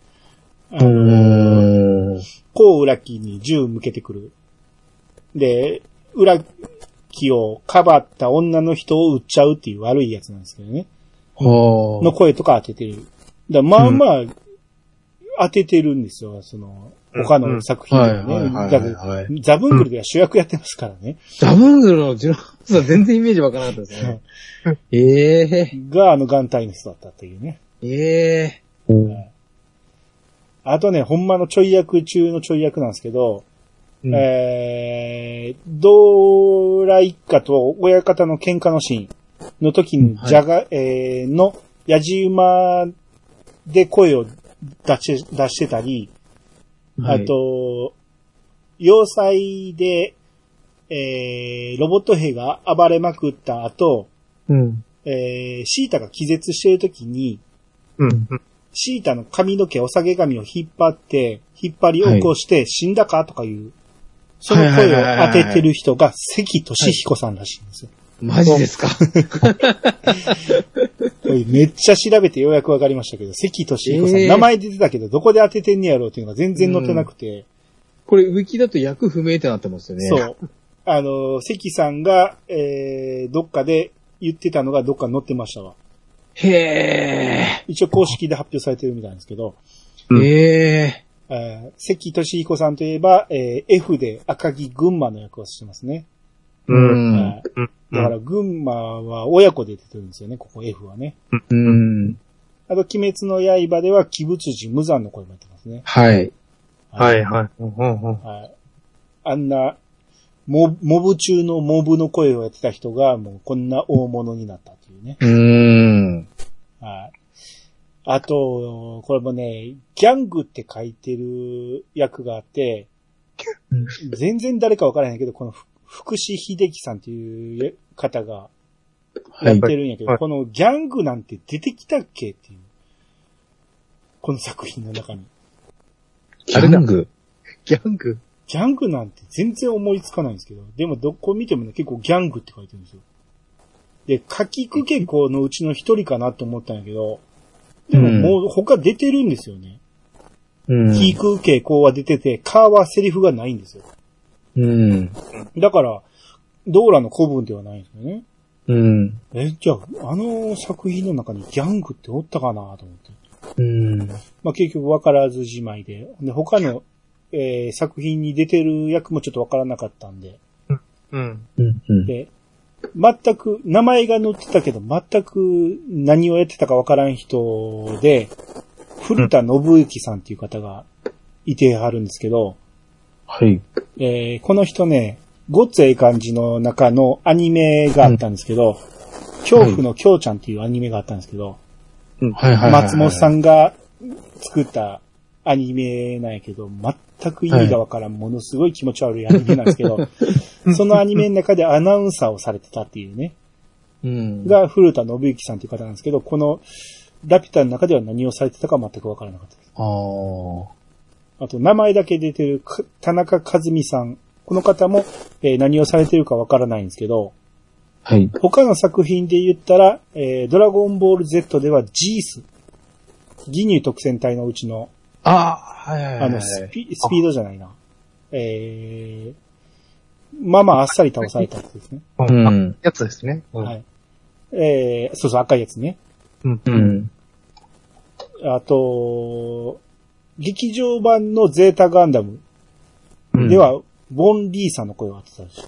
あうの、ーん。こう裏木に銃向けてくる。で、裏木をかばった女の人を撃っちゃうっていう悪いやつなんですけどね。はの声とか当ててる。だからまあまあ、当ててるんですよ、その、他の作品はでもね。ザブングルでは主役やってますからね。ザブングルのジロースは全然イメージわからなかったですね。ええがあの眼帯の人だったっていうね。ええあとね、ほんまのちょい役中のちょい役なんですけど、うんえー、ドラ一家と親方の喧嘩のシーンの時に、はいじゃが、えー、の、やじ馬で声を出し、出してたり、あ、と、要塞で、えー、ロボット兵が暴れまくった後、うん。えー、シータが気絶してる時に、うん、うん。シータの髪の毛、お下げ髪を引っ張って、引っ張り起こして、死んだかとかいう、その声を当ててる人が関俊彦さんらしいんですよ。マジですか？めっちゃ調べてようやくわかりましたけど、関俊彦さん、えー名前出てたけど、どこで当ててんねやろうっていうのが全然載ってなくて、これ、ウィキだと役不明ってなってますよね。そう。あの、関さんが、えー、どっかで言ってたのがどっかに載ってましたわ。へえ。一応公式で発表されてるみたいなんですけど、うんええ。えー関俊彦さんといえば、えー F で赤木群馬の役をしてますね。うん。はいだから、群馬は親子で出てるんですよね、ここ F はね。うん。あと、鬼滅の刃では、鬼仏寺無惨の声もやってますね。はい。はいはい。うんうんうん。はい。あんな、モモブ中のモブの声をやってた人が、もうこんな大物になったっていうね。うーん。はい。あと、これもね、ギャングって書いてる役があって、全然誰かわからへんけど、このふ福士秀樹さんっていう方がやってるんやけど、はいこのギャングなんて出てきたっけっていう。この作品の中に。ギャング？ギャング。ギャング？なんて全然思いつかないんですけど、でもどこ見てもね、結構ギャングって書いてるんですよ。で、かきくけこのうちの一人かなと思ったんやけど、でももう他出てるんですよね。うん。キーク傾向は出てて、カーはセリフがないんですよ。うん。だから、ドーラの古文ではないんですよね。うん。え、じゃあ、あの作品の中にギャングっておったかなと思って。うん。まあ結局分からずじまいで。で、他の、えー作品に出てる役もちょっと分からなかったんで。うん。うん。うん。で、全く、名前が載ってたけど、全く何をやってたか分からん人で、古田信之さんっていう方がいてはるんですけど、はい。えーこの人ね、ごっつええ感じの中のアニメがあったんですけど、恐怖の京ちゃんっていうアニメがあったんですけど、はいはいはい。松本さんが作ったアニメなんやけど、全く意味がわからん、ものすごい気持ち悪いアニメなんですけど、そのアニメの中でアナウンサーをされてたっていうね、うん。が古田信之さんという方なんですけど、このラピュタの中では何をされてたか全くわからなかったです。ああ。あと、名前だけ出てるか田中和美さん。この方も、えー何をされてるかわからないんですけど、はい。他の作品で言ったら、えードラゴンボール Z ではジース。ギニュー特戦隊のうちの、ああ、はいはいはい。あの、スピスピードじゃないな。えー、まあまああっさり倒されたやつですね。うん。やつですね。うんはい。えー、そうそう、赤いやつね。うん。う。ん。あと、劇場版のゼータガンダムうんで、は、ウォン・リーさんの声を当てたし。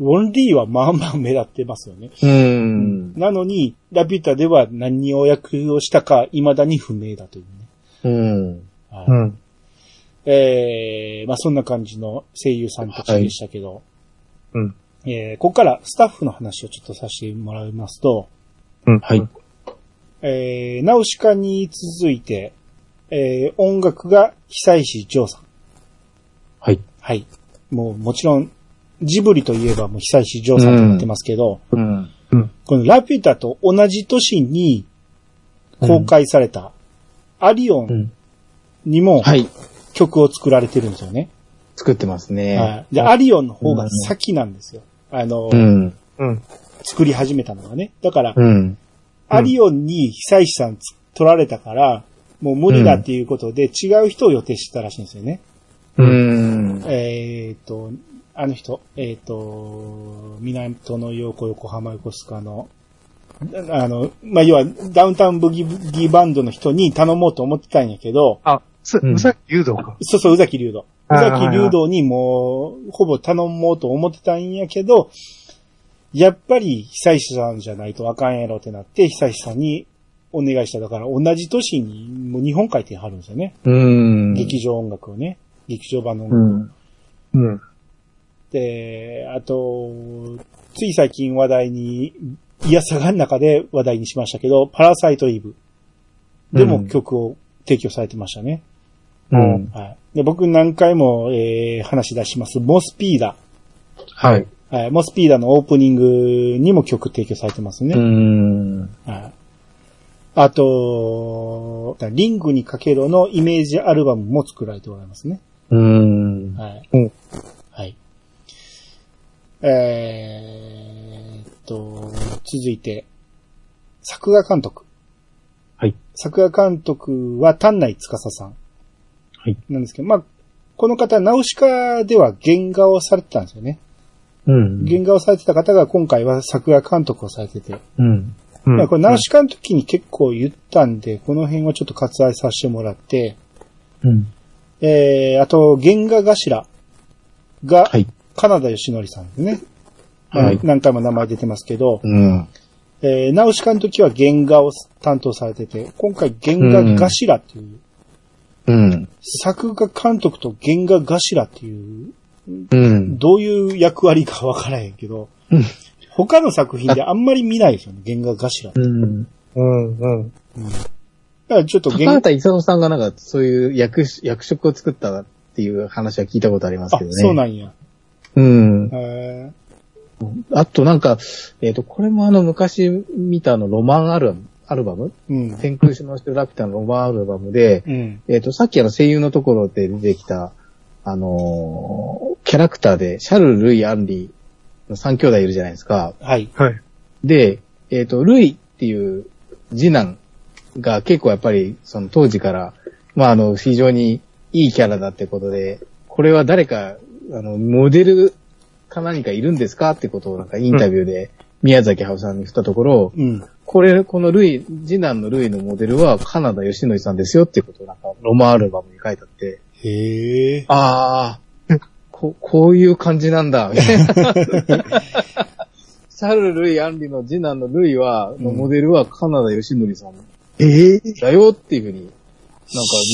ウォン・リーはまあまあ目立ってますよね。うん。なのに、ラピュタでは何を役をしたか未だに不明だというね。うん。はいうん。えー、まあそんな感じの声優さんたちでしたけど、うん。えー、ここからスタッフの話をちょっとさせてもらいますと、うん。はい。えー、ナウシカに続いて、えー、音楽が久石譲さん。はい。はい。もうもちろん、ジブリといえばもう久石譲さんとなってますけど、うん。このラピュタと同じ年に公開されたアリオンうん。にもはい。曲を作られてるんですよね。作ってますね。はい。で、アリオンの方が先なんですよ。あの、うん。うん。作り始めたのがね。だから、うん。アリオンに久石さんつ取られたから、もう無理だっていうことで違う人を予定してたらしいんですよね。うん。えっ、と、あの人、えっ、と、港の横横浜横須賀の、あの、まあ、要はダウンタウンブギブギバンドの人に頼もうと思ってたんやけど、あ、す、うんうさぎ誘導か。そうそう、宇崎竜道。宇崎竜道にもう、ほぼ頼もうと思ってたんやけど、やっぱり久石さんじゃないとあかんやろってなって、久石さんにお願いした。だから同じ年にもう日本書いてはるんですよね。うん。劇場音楽をね。劇場版の音う楽を。ん。うん。で、あと、つい最近話題に、いやさがん中で話題にしましたけど、パラサイトイブでも曲を提供されてましたね。うん。はい。で、僕何回も、えー、話出します。モスピーダ。はい。はい。モスピーダのオープニングにも曲提供されてますね。うん。はい。あと、リングにかけろのイメージアルバムも作られておられますね。うん。はい。うんはい。えーっと、続いて、作画監督。はい。作画監督は丹内司さん。はい。なんですけど、まあ、この方、ナウシカでは原画をされてたんですよね。うん。原画をされてた方が今回は作画監督をされてて。うん。うんまあこれナウシカの時に結構言ったんで、この辺はちょっと割愛させてもらって、うん。えー、あと、原画頭が、はい。カナダ義則さんですね。はいまあ何回も名前出てますけど、うん。えー、ナウシカの時は原画を担当されてて、今回原画頭っていう作画監督と原画頭っていう、うん。どういう役割かわからへんけどうん、他の作品であんまり見ないですよね、原画頭。だうん。うん、うん。からちょっと高原畑勲さんがなんかそういう役し、役職を作ったっていう話は聞いたことありますあけど、ね。そうなんや。うん。へあとなんか、えっ、と、これもあの昔見たあのロマンアルバム、アルバム？ーうん。天空しのしてラピュタのロマンアルバムで、うん。えっ、と、さっきあの声優のところで出てきた、あのーキャラクターで、シャル、ルイ、アンリの3兄弟いるじゃないですか。はい。はい。で、えっ、と、ルイっていう次男が結構やっぱり、その当時から、まあ、あの、非常にいいキャラだってことで、これは誰か、あの、モデルか何かいるんですかってことをなんかインタビューで宮崎駿さんに振ったところ、うん。これ、このルイ、次男のルイのモデルはカナダ吉野さんですよってことをなんかロマンアルバムに書いてあって、へえ。ああ、こ、こういう感じなんだ、みたいな。シャル・ルイ・アンリの次男のルイは、のモデルはカナダ吉典さんええだよっていうふうに、なんか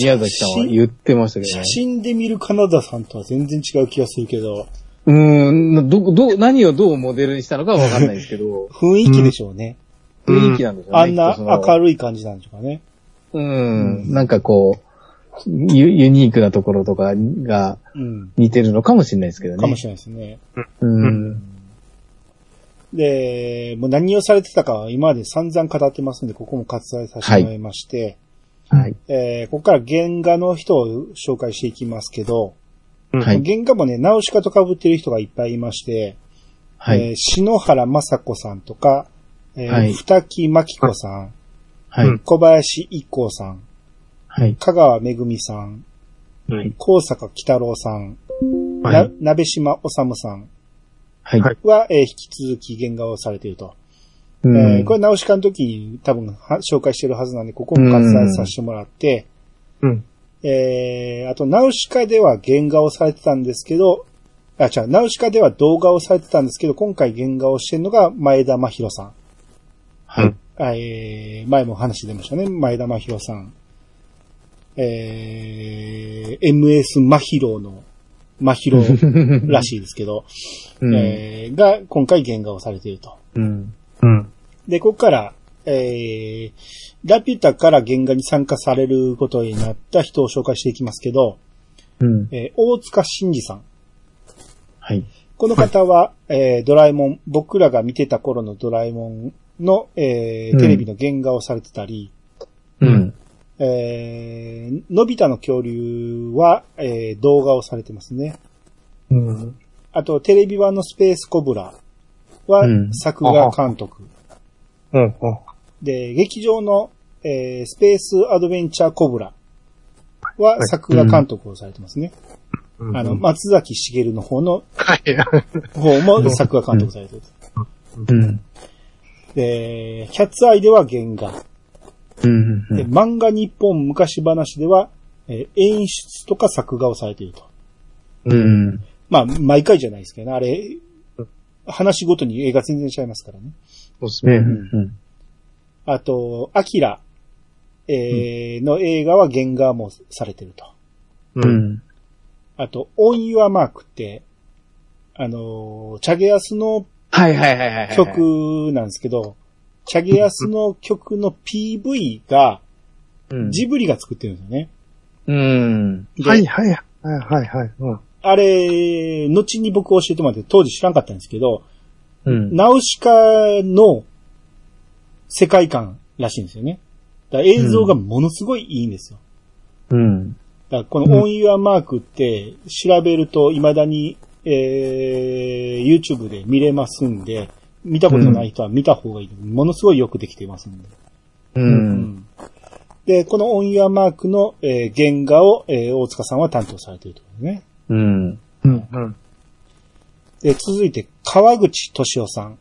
宮崎さんは言ってましたけど写ね。真で見るカナダさんとは全然違う気がするけど、うーん、ど、ど、何をどうモデルにしたのかはわかんないですけど、雰囲気でしょうね。雰囲気なんでしょうね。あんな明るい感じなんでしょうかね。うん、なんかこう、ユユニークなところとかがうん。似てるのかもしれないですけどね。かもしれないですね。うん。で、もう何をされてたかは今まで散々語ってますんで、ここも割愛させてもらいまして、はい。えーここから原画の人を紹介していきますけど、はい。原画もね、ナウシカと被ってる人がいっぱいいまして、はい。えー篠原雅子さんとか、えーはい二木真紀子さん、はい。うん小林一行さん、はい。香川めぐみさん、はい。高坂喜太郎さん、は。ない鍋島治さんはい。はえー引き続き原画をされていると。うんえーこれナウシカの時に多分は紹介してるはずなんで、ここも割愛させてもらって、うん。えー、あと、ナウシカでは原画をされてたんですけど、あ、違う、ナウシカでは動画をされてたんですけど、今回原画をしてるのが前田真宏さん。はい。あえー、前も話出ましたね。前田真宏さん。えー、MS 真宏の、真宏 らしいですけど、うん。えー、が今回原画をされていると。うん。うん。で、ここから、えー、ラピュタから原画に参加されることになった人を紹介していきますけど、うん。えー大塚真二さん。はい。この方は、えードラえもん、僕らが見てた頃のドラえもんの、えーうんテレビの原画をされてたり、うん。えーのび太の恐竜は、えー動画をされてますね。うん。あと、テレビ版のスペースコブラはうん作画監督。うん。うん。で、劇場の、えースペースアドベンチャーコブラは作画監督をされてますね。あの、松崎しげるの方のはい。方も作画監督されてる。うん。で、キャッツアイでは原画。うん。で漫画日本昔話では、えー演出とか作画をされていると。うん。まあ、毎回じゃないですけどね。あれ、話ごとに映画全然違いますからね。うそうですね。ん。あと、アキラ、えーの映画は原画もされてると。ううん。ん。あと、オン・ユア・マークって、あのー、チャゲアスのはいはいはいはい。。曲なんですけど、チャゲアスの曲の PV が、うん。ジブリが作ってるんですよね。うん。ではいはいはいはいはい。うん。あれ、後に僕教えてもらって、当時知らんかったんですけど、うん。ナウシカの世界観らしいんですよね。だから映像がものすごいいいんですよ。うん。だこのオン・ユア・マークって調べると未だに、えー、YouTube で見れますんで、見たことない人は見た方がいい。ものすごいよくできてますんで。う。うんで、このオン・ユア・マークの、えー原画を、えー大塚さんは担当されているということですね。うん。うん。うん。で、続いて、川口俊夫さん。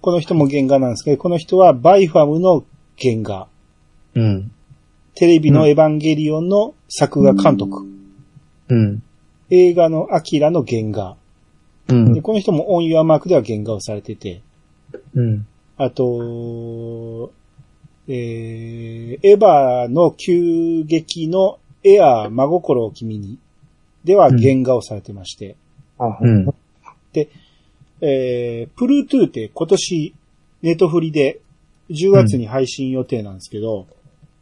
この人も原画なんですけど、この人はバイファムの原画。うん。テレビのエヴァンゲリオンの作画監督。うん。映画の AKIRA の原画。うんで、。この人もオン・ユア・マークでは原画をされてて、うん。あと、えー、エヴァの急激の、エアー真心を君に、では原画をされてまして、あうん。えー、プルートゥーって今年、ネットフリで10月に配信予定なんですけど、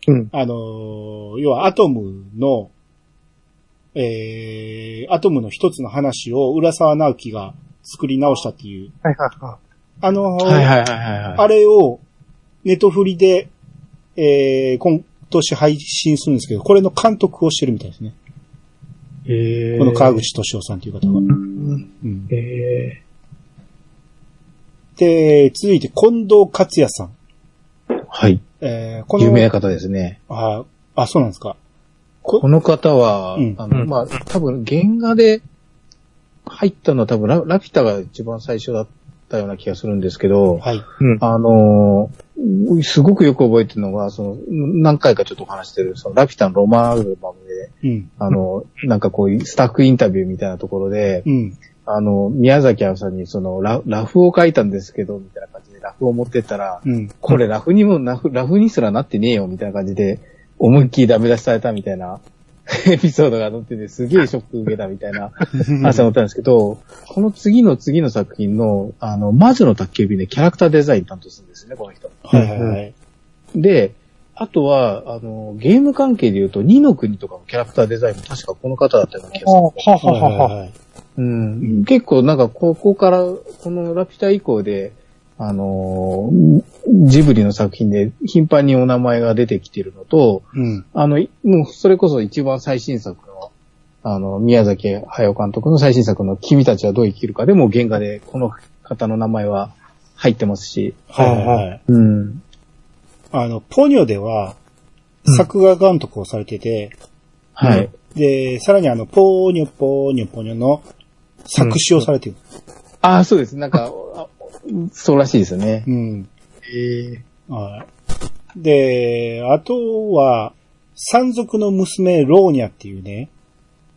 うん。あのー要はアトムの、えー、アトムの一つの話を浦沢直樹が作り直したっていう、はいはいはあのーはいはいはいはいはい。あれをネットフリで、えー、今年配信するんですけど、これの監督をしてるみたいですね。へーこの川口敏夫さんという方は。い。うんへで、続いて近藤克也さん。ーはい。えー、この、有名な方ですね。あ、あ、そうなんですか。この方は、うんあの、うんまあ、多分原画で入ったのは多分ララピュタが一番最初だったような気がするんですけど、はい。あのーすごくよく覚えてるのが、その、何回かちょっとお話してる、そのラピュタのロマンアルバムで、うん。あの、なんかこういうスタッフインタビューみたいなところで、うん。あの、宮崎あさんにそのラ、ラフを書いたんですけど、みたいな感じでラフを持ってったら、うん。これラフにもラフ、ラフにすらなってねえよ、みたいな感じで、思いっきりダメ出しされたみたいな エピソードが載ってて、すげえショック受けたみたいな 話が載ったんですけど、この次の次の作品の、あの、魔女の宅急便でキャラクターデザイン担当するんですね、この人。はいはいはい。で、あとは、あの、ゲーム関係で言うと、二の国とかのキャラクターデザインも確かこの方だったような気がする。ははははは。はい。うん、結構なんかここから、このラピュタ以降で、あのージブリの作品で頻繁にお名前が出てきてるのと、うん。あの、いもうそれこそ一番最新作の、あの、宮崎駿監督の最新作の君たちはどう生きるかでも原画でこの方の名前は入ってますし、はいはいはい。うん。あの、ポニョでは、作画監督をされてて、はい。で、さらにあの、ポーニョポーニョポニョの作詞をされてる。ああ、そうです。なんか、あそうらしいですよね。うん。ええはい。で、あとは、山賊の娘ローニャっていうね、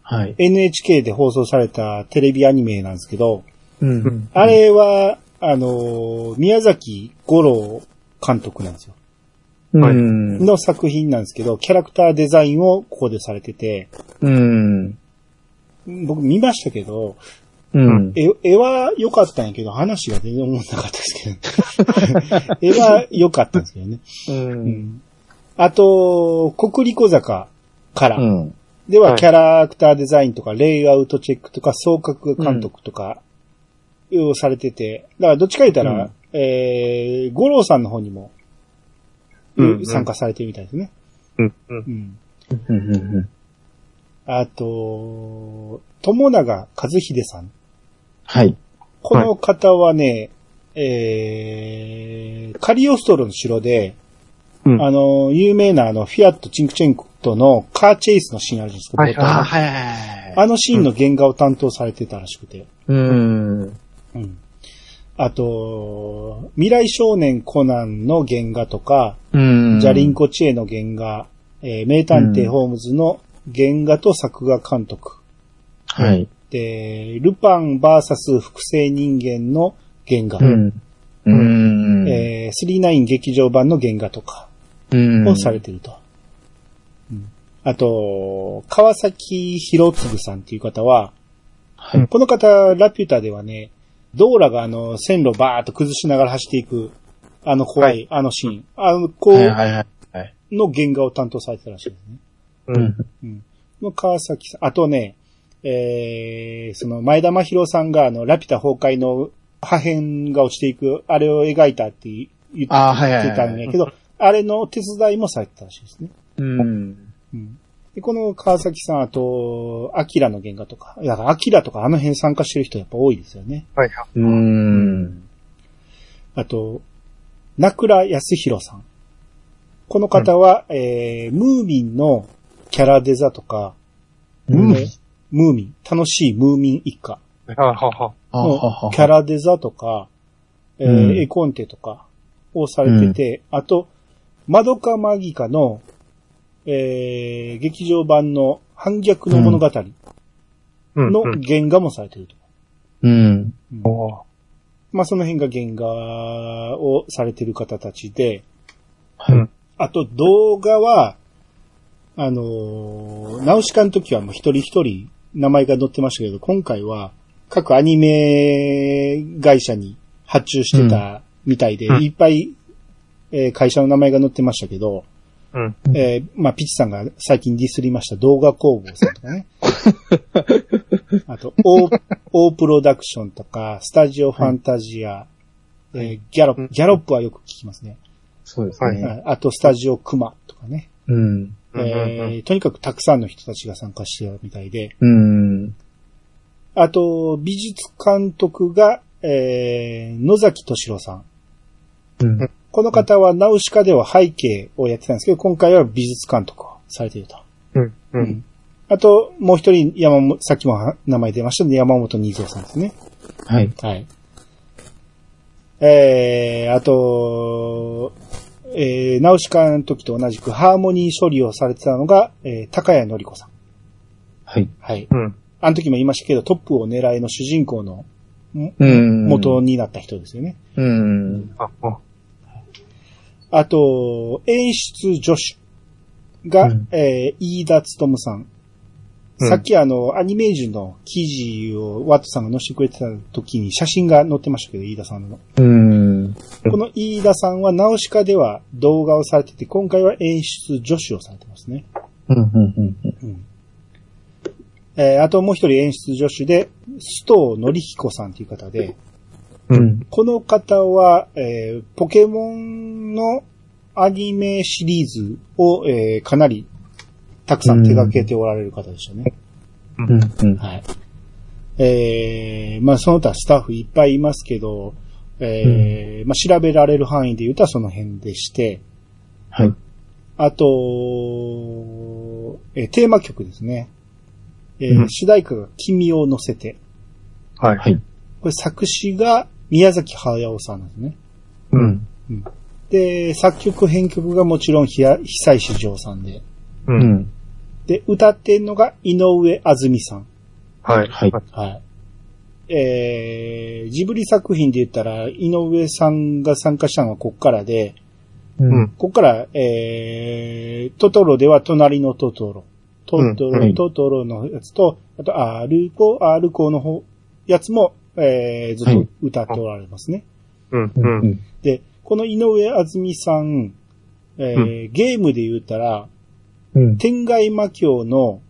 はい。NHK で放送されたテレビアニメなんですけど、うん。あれは、あの、宮崎五郎監督なんですよ。はいうん。の作品なんですけど、キャラクターデザインをここでされてて、うん。僕見ましたけど、うん。絵絵は良かったんやけど、話が全然思わなかったですけど、絵は良かったんですけどね。う。うんん、あと、国立小坂から、うん。では、はいキャラクターデザインとか、レイアウトチェックとか、総括監督とか、をされてて、だからどっちか言ったら、うんえー、五郎さんの方にも、参加されてるみたいですね。うん。うん。うん。うん。うん。あと、友永和秀さん。はい。この方はね、えー、カリオストロの城で、うんあの、有名なあの、フィアット・チンクチェンコのカーチェイスのシーンあるじゃないですか、はいはいはい。あのシーンの原画を担当されてたらしくて。うん。うん。あと、未来少年コナンの原画とか、うん。ジャリンコチエの原画、えー名探偵ホームズの原画と作画監督。はい。で、ルパンバーサス複製人間の原画。うん。うん。えー、39劇場版の原画とかうん。をされてると。うんあと、川崎博次さんっていう方は、はい。この方、ラピュタではね、ドーラがあの、線路バーっと崩しながら走っていく、あの怖い、あのシーン、あの、こう、はいはいはいはい。の原画を担当されてたらしいですね。うん。うん。の川崎さん、あとね、えー、その前田真宏さんがあの、ラピュタ崩壊の破片が落ちていく、あれを描いたって言ってあはいはいはいたんやけど、あれの手伝いもされてたらしいですね。うん。うん。で、この川崎さん、あと、アキラの原画とか、だからアキラとかあの辺参加してる人やっぱ多いですよね。はいはい。うん。あと、名倉康弘さん。この方は、えー、ムーミンのキャラデザとか、うんえームーミン、楽しいムーミン一家のキャラデザとか、えーうん絵コンテとかをされてて、あと、マドカマギカの、えー、劇場版の反逆の物語うん。のうん原画もされてると。うん。うんまあ、その辺が原画をされてる方たちで、はい。あと動画は、あのーナウシカの時はもう一人一人名前が載ってましたけど、今回は各アニメ会社に発注してたみたいで、うんいっぱい、えー会社の名前が載ってましたけど、うん。えーまあ、ピッチさんが最近ディスりました動画工房さんとかね。あと、オー、プロダクションとか、スタジオファンタジア、えーギャロップ、ギャロップはよく聞きますね。そうですね。はいあと、スタジオクマとかね。うん。えーとにかくたくさんの人たちが参加してるみたいで、うん。あと、美術監督が、えー野崎敏郎さん。うん。この方はナウシカでは背景をやってたんですけど、今回は美術監督をされていると。うん。う。うんんあと、もう一人、山本、さっきもは名前出ましたね、山本二蔵さんですね。はい。はい。えー、あと、えー、ナウシカの時と同じくハーモニー処理をされてたのが、えー、高谷のり子さん。はい。はい。うん。あの時も言いましたけど、トップを狙いの主人公の、もうん元になった人ですよね。うん。あ、あ、あと、演出助手が、うんえー、飯田務さん。うんさっきあの、アニメージュの記事をワットさんが載せてくれてた時に写真が載ってましたけど、飯田さんの。うん。この飯田さんはナウシカでは動画をされてて、今回は演出助手をされてますね。うん。うん。うんえーあともう一人演出助手で、須藤則彦さんという方で、うん。この方は、えーポケモンのアニメシリーズを、えーかなりたくさん手掛けておられる方でしたね。うん。うん。はい。えーまあその他スタッフいっぱいいますけど、えーまあ調べられる範囲で言うとはその辺でして、はい。あと、えーテーマ曲ですね。えーうん主題歌が君を乗せて。はい。はい。これ作詞が宮崎駿さんなんですね。うん。で、作曲編曲がもちろんひや久石譲さんで。う。うんん。で、歌ってんのが井上あずみさん。はい。はいはい。えー、ジブリ作品で言ったら、井上さんが参加したのはこっからで、うん。こっから、えー、トトロでは隣のトトロ。トトロ、うんはいトトロのやつと、あと、アルコ、アルコの方、やつも、えー、ずっと歌っておられますね。うん。ううん。ん。で、この井上あずみさん、えーゲームで言ったら、うん。天外魔境の、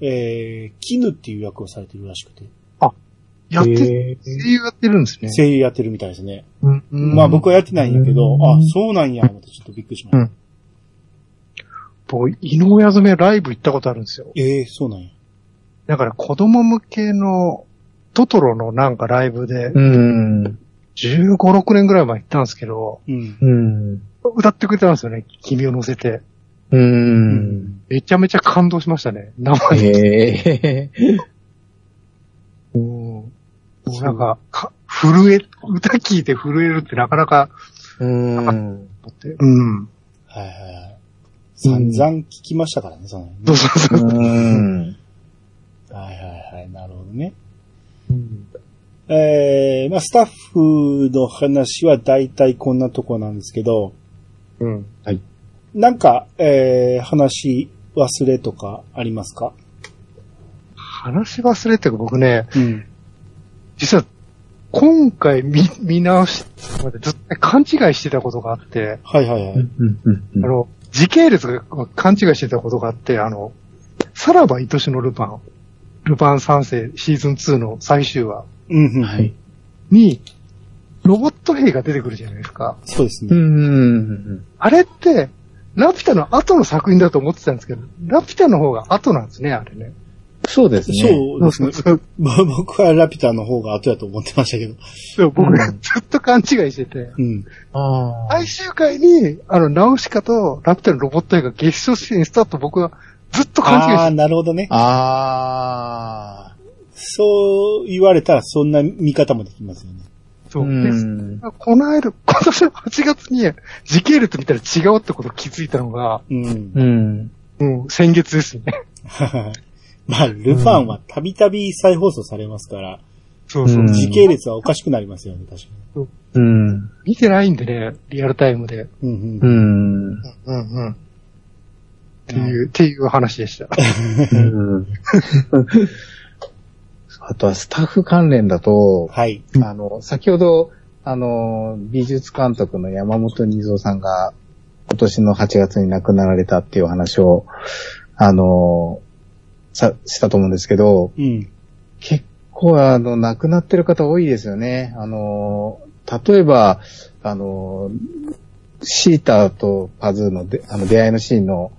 えー、絹っていう役をされてるらしくて、やって、へ声優やってるんですね。声優やってるみたいですね。うん。まあ僕はやってないんやけど、うんあ、そうなんや、思ってちょっとびっくりしました。うん僕、井上あずめライブ行ったことあるんですよ。ええそうなんや。だから子供向けのトトロのなんかライブで、うん。15、6年ぐらい前行ったんですけど、うん。うん。歌ってくれたんですよね。君を乗せて。うん。めちゃめちゃ感動しましたね。生で。へえ。うんもうなんか、か震え、歌聞いて震えるってなかなか、うん。うん。はいはいはい。散々聞きましたからね、その辺ねそうそうそう。うん。はいはいはい、なるほどね。うんえー、まあスタッフの話は大体こんなとこなんですけど、うん。なんか、えー、話忘れとかありますか？話し忘れてる僕ね、うん。実は、今回見、見直し、ずっと勘違いしてたことがあって、はいはいはい。あの、時系列が勘違いしてたことがあって、あの、さらば愛しのルパン、ルパン三世シーズン2の最終話うん、うん。はい。に、ロボット兵が出てくるじゃないですか。うそうですね。ん。あれって、ラピュタの後の作品だと思ってたんですけど、ラピュタの方が後なんですね、あれね。そうですね。そうですね。僕はラピュタの方が後やと思ってましたけど。そう僕、うんずっと勘違いしてて。うん。ああ。最終回に、あの、ナウシカとラピュタのロボット兵が月賞出演したと僕はずっと勘違いああー、してなるほどね。ああ。そう言われたらそんな見方もできますよね。そうう。この間、今年の8月に時系列見たら違うってこと気づいたのが、うん。うん。うん、先月ですね。まあ、ルパンはたびたび再放送されますから、そうそう。うん時系列はおかしくなりますよね、確かうん。見てないんでね、リアルタイムで。に。うんう。ん。うんうん。っていう、っていう話でした。うんあとはスタッフ関連だと、はい。あの、先ほど、あの、美術監督の山本二蔵さんが今年の8月に亡くなられたっていう話を、あの、さ、したと思うんですけど、うん。結構あの、亡くなってる方多いですよね。あの、例えば、あの、シーターとパズーのであの出会いのシーンの、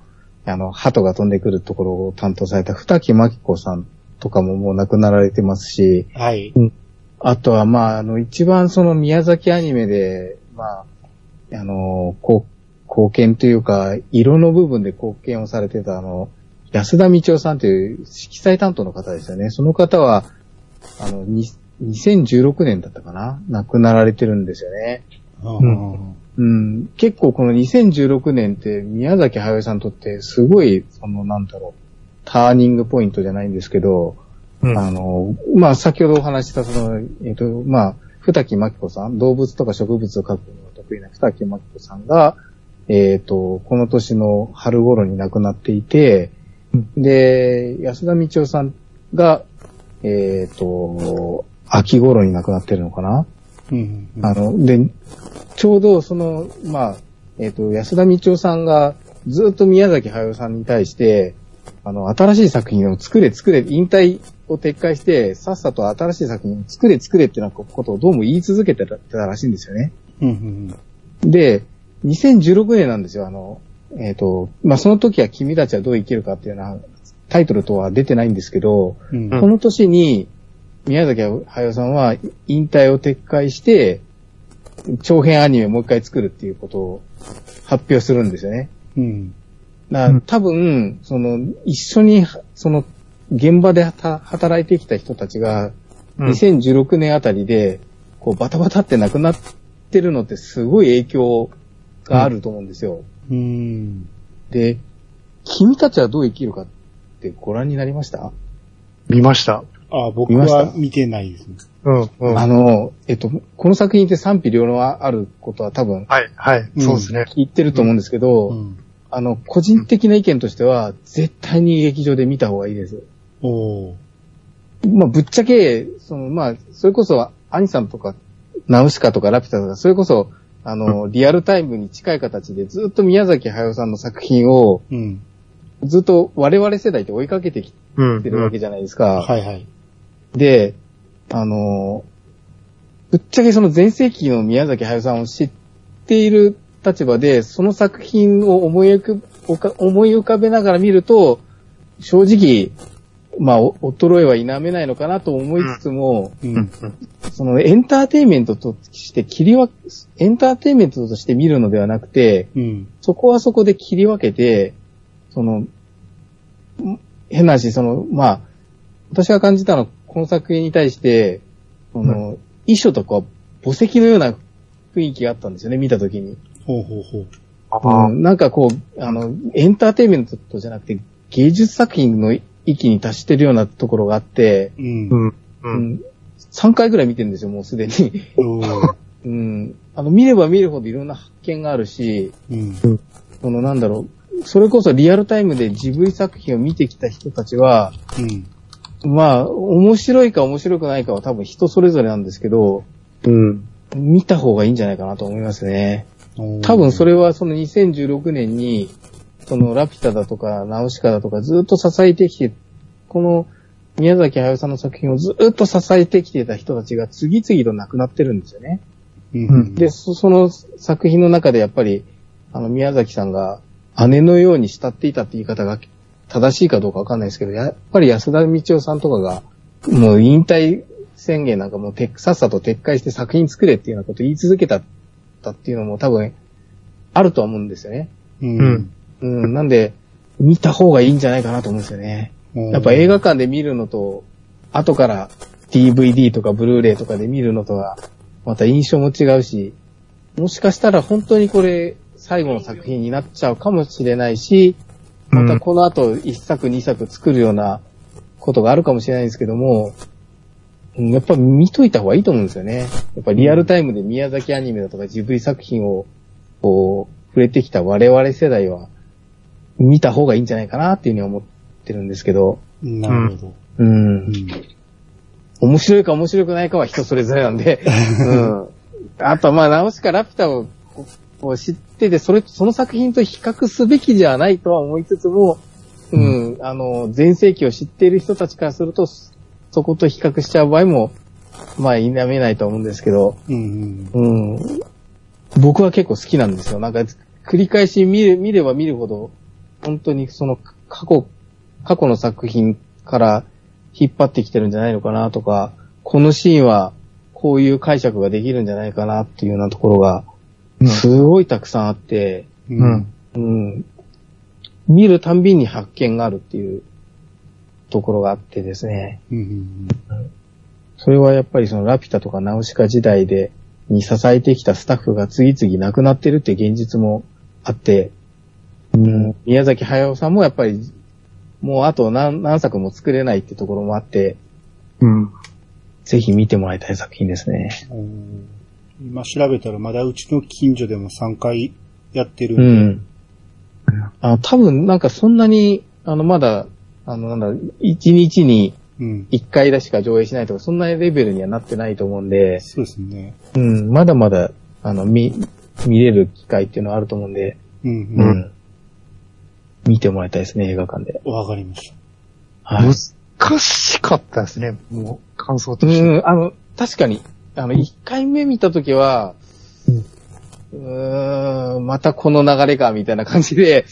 あの、鳩が飛んでくるところを担当された二木真紀子さんとかももう亡くなられてますし、はい。あとは、まあ、あの、一番その宮崎アニメで、まあ、あの、こう、貢献というか、色の部分で貢献をされてた、あの、安田道夫さんという色彩担当の方ですよね。その方は、あの、に2016年だったかな？亡くなられてるんですよね。うん。うん、結構この2016年って宮崎駿さんにとってすごい、そのなんだろう、ターニングポイントじゃないんですけど、うんあの、まあ、先ほどお話しした、その、えっ、と、まあ、二木真紀子さん、動物とか植物を描くのが得意な二木真紀子さんが、えっ、と、この年の春頃に亡くなっていて、で、安田道夫さんが、えっ、と、秋頃に亡くなってるのかなうん。あの、で、ちょうどその、まあ、えっ、と、安田道夫さんがずっと宮崎駿さんに対して、あの、新しい作品を作れ作れ、引退を撤回して、さっさと新しい作品を作れ作れってなことをどうも言い続けてたたらしいんですよね。うん。うん。で、2016年なんですよ、あの、えっ、と、まあ、その時は君たちはどう生きるかっていうのは、タイトルとは出てないんですけど、うん。この年に、宮崎駿さんは引退を撤回して、長編アニメをもう一回作るっていうことを発表するんですよね。うん。だから多分、その、一緒に、その、現場では働いてきた人たちが、うん2016年あたりで、こう、バタバタって亡くなってるのってすごい影響があると思うんですよ。うん。で、君たちはどう生きるかってご覧になりました？見ました。あ、僕見ました？は見てないですね。うん、うん。あの、えっと、この作品って賛否両論あることは多分はい、はい、うんそうですね。言ってると思うんですけど、うん。あの、個人的な意見としては、絶対に劇場で見た方がいいです。おー。まあ、ぶっちゃけ、その、まあ、それこそ、アニさんとか、ナウシカとかラピュタとか、それこそ、あの、リアルタイムに近い形でずっと宮崎駿さんの作品を、うん。ずっと我々世代って追いかけてきうん。てるわけじゃないですか。はいはい。で、あの、ぶっちゃけその前世紀の宮崎駿さんを知っている立場で、その作品を思い浮かべながら見ると、正直、まあ、お衰えは否めないのかなと思いつつも、ううんん。。そのエンターテインメントとして切り分け、エンターテインメントとして見るのではなくて、うん。そこはそこで切り分けて、その、ん変な話、その、まあ、私が感じたのは、この作品に対して、その、遺書とか墓石のような雰囲気があったんですよね、見たときに。ほうほうほう。なんかこう、あの、エンターテインメントじゃなくて、芸術作品の域に達してるようなところがあって、うんう。ん。ううん。ん、3回ぐらい見てるんですよ、もうすでに。うん、あの、見れば見るほどいろんな発見があるし、うん。そのなんだろう、それこそリアルタイムでジブリ作品を見てきた人たちは、うん。まあ、面白いか面白くないかは多分人それぞれなんですけど、うん。見た方がいいんじゃないかなと思いますね。多分それはその2016年に、そのラピュタだとかナウシカだとかずっと支えてきて、この宮崎駿さんの作品をずっと支えてきてた人たちが次々と亡くなってるんですよね。うん。で、そその作品の中でやっぱり、あの、宮崎さんが姉のように慕っていたって言い方が正しいかどうかわかんないですけど、やっぱり安田道夫さんとかが、もう引退宣言なんかもう撤さっさと撤回して作品作れっていうようなことを言い続けたたっていうのも多分あるとは思うんですよね。うん。うん、なんで、見た方がいいんじゃないかなと思うんですよね。やっぱ映画館で見るのと、後から DVD とかブルーレイとかで見るのとは、また印象も違うし、もしかしたら本当にこれ、最後の作品になっちゃうかもしれないし、またこの後一作二作作るようなことがあるかもしれないんですけども、うんやっぱ見といた方がいいと思うんですよね。やっぱリアルタイムで宮崎アニメだとかジブリ作品を、こう、触れてきた我々世代は、見た方がいいんじゃないかなっていうふうに思ってるんですけど、なるほど。うんう。ん。面白いか面白くないかは人それぞれなんで、うん。あとはまあ、ナウシカラピュタをこう知ってて、それ、その作品と比較すべきじゃないとは思いつつも、うん、あの、前世紀を知っている人たちからすると、そこと比較しちゃう場合も、まあ、否めないと思うんですけど、うんうん。うん。僕は結構好きなんですよ。なんか、繰り返し見れ見れば見るほど、本当にその過去、過去の作品から引っ張ってきてるんじゃないのかなとか、このシーンはこういう解釈ができるんじゃないかなっていうようなところが、うんすごいたくさんあって、うん。うん。見るたんびに発見があるっていうところがあってですね。うんうんそれはやっぱりそのラピュタとかナウシカ時代で、に支えてきたスタッフが次々亡くなってるって現実もあって、うん、宮崎駿さんもやっぱり、もうあと何何作も作れないってところもあって、うん。ぜひ見てもらいたい作品ですね。うん。今調べたらまだうちの近所でも3回やってるうんん。あ多分なんかそんなに、あのまだ、あのなんだ、1日にうん。1回だしか上映しないとか、そんなレベルにはなってないと思うんで、そうですね。うん、まだまだ、あの、見、見れる機会っていうのはあると思うんで、うんううん。ん。見てもらいたいですね、映画館で。わかりました。はい。難しかったですね、もう、感想として。うん、あの、確かに、あの、一回目見たときは、うーん、またこの流れか、みたいな感じで、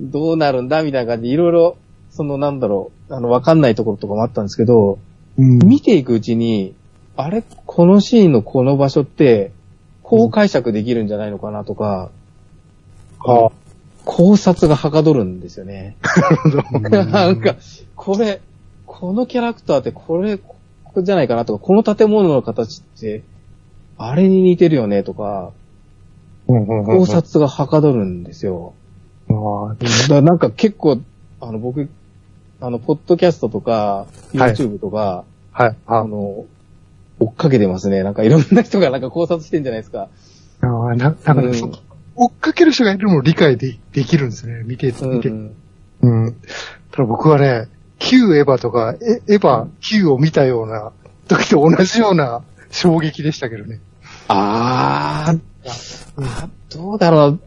どうなるんだ、みたいな感じで、いろいろ、その、なんだろう、あの、わかんないところとかもあったんですけど、うん見ていくうちに、あれ、このシーンのこの場所って、こう解釈できるんじゃないのかなとか、ああ、考察がはかどるんですよね。なんか、これ、このキャラクターってこれ、ここじゃないかなとか、この建物の形って、あれに似てるよねとか、考察がはかどるんですよ。なんか結構、あの僕、あの、ポッドキャストとか、はい YouTube とか、はい。ああの、追っかけてますね。なんかいろんな人がなんか考察してんじゃないですか。あな、なんかね、うんそ追っかける人がいるのも理解でできるんですね。見て、うん見て。うん。ただ僕はね、旧エヴァとか、エエヴァ旧を見たような時と同じような衝撃でしたけどね。あー、あどうだろう。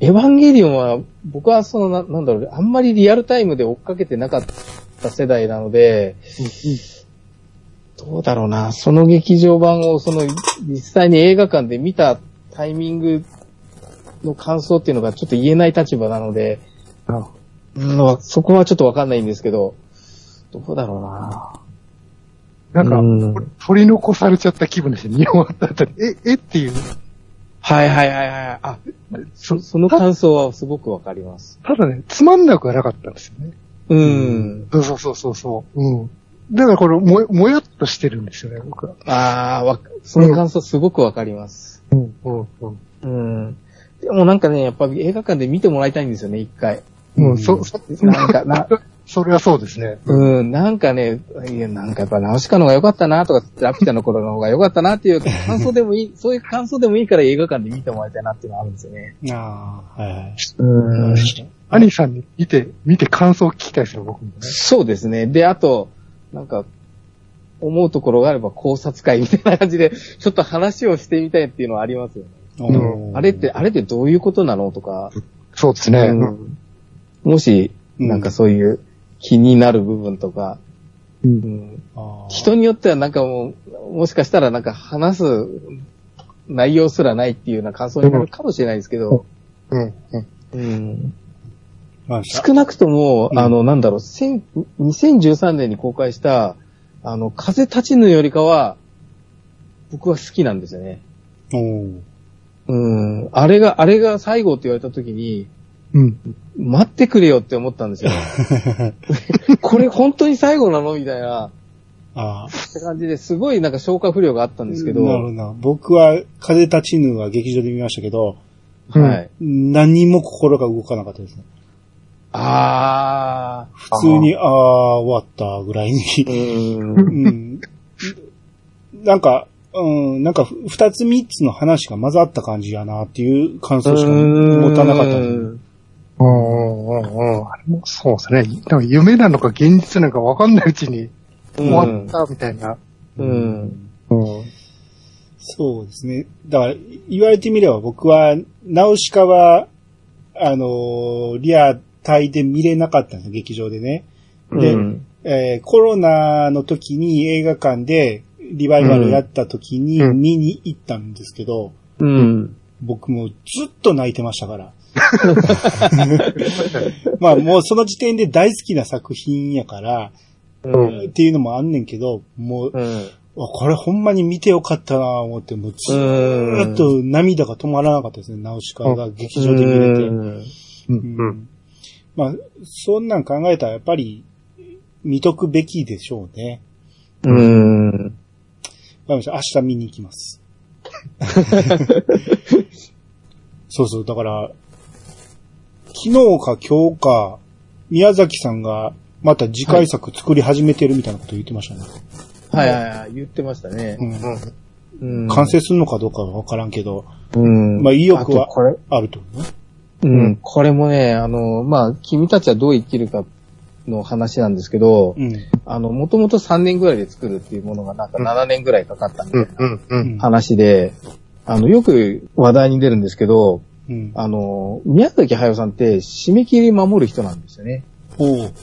エヴァンゲリオンは、僕はそのな、なんだろう、あんまりリアルタイムで追っかけてなかった世代なので、どうだろうな。その劇場版を、その、実際に映画館で見たタイミングの感想っていうのがちょっと言えない立場なので、あうん、そこはちょっとわかんないんですけど、どうだろうな。なんか、うん取り残されちゃった気分でした。日本あたり。え、えっていう。はいはいはいはい。あ、そその感想はすごくわかります。ただね、つまんなくはなかったんですよね。うん。そうそうそうそうそう。うん。だからこれ、も、もやっとしてるんですよね、僕は。ああ、わ、その感想すごくわかります。うん、うん、うん。うん。でもなんかね、やっぱ映画館で見てもらいたいんですよね、一回。うん、そ、そ、なんか、な、それはそうですね。うん、なんかね、いや、なんかやっぱナウシカの方が良かったなとか、ラピュタの頃の方が良かったなっていう感想でもいい、そういう感想でもいいから映画館で見てもらいたいなっていうのがあるんですよね。ああ、はいはい。うん。アニさんに見て、見て感想を聞きたいですよ、僕もね。そうですね。で、あと、なんか、思うところがあれば考察会みたいな感じで、ちょっと話をしてみたいっていうのはありますよね。あれって、あれってどういうことなのとか、そうですね。うん。もし、なんかそういう気になる部分とか、うん。人によってはなんかもう、もしかしたらなんか話す内容すらないっていうような感想になるかもしれないですけど、少なくとも、うん。あの、なんだろう、千2013年に公開した、あの、風立ちぬよりかは、僕は好きなんですよね。うん。あれが、あれが最後って言われた時に、うん。待ってくれよって思ったんですよ。これ本当に最後なのみたいな、ああ。って感じですごいなんか消化不良があったんですけど、なるほどな。僕は、風立ちぬは劇場で見ましたけど、うんはい。何も心が動かなかったですね。あ普通に、ああ、終わったぐらいに。うん。なんか、うん、なんか、二つ三つの話が混ざった感じやなっていう感想しか持たなかったうんうんうんうんうん。あれもそうですね。なんか夢なのか現実なのか分かんないうちに終わったみたいな。うん。うん。そうですね。だから、言われてみれば僕は、ナウシカは、あのーリアタイで見れなかったんですよ、劇場でね。で、うんえーコロナの時に映画館でリバイバルやった時にうん見に行ったんですけど、うん。僕もずっと泣いてましたから。まあもうその時点で大好きな作品やから、うん。っていうのもあんねんけど、もう、うん。あこれほんまに見てよかったなぁ思って、もうずーっと涙が止まらなかったですね、ナウシカが劇場で見れて。うんう。うんんまあ、そんなん考えたらやっぱり見とくべきでしょうね。うん。わかりました。明日見に行きます。そうそう、だから、昨日か今日か、宮崎さんがまた次回作作り始めてるみたいなこと言ってましたね。はいはいはい。言ってましたね。うんうん完成するのかどうかはわからんけど、うん。まあ意欲はあると思うね。うん。これもね、あの、まあ、君たちはどう生きるかの話なんですけど、うん。あの、もともと3年ぐらいで作るっていうものがなんか7年ぐらいかかったみたいな。話で、あの、よく話題に出るんですけど、うん。あの、宮崎駿さんって締め切り守る人なんですよね。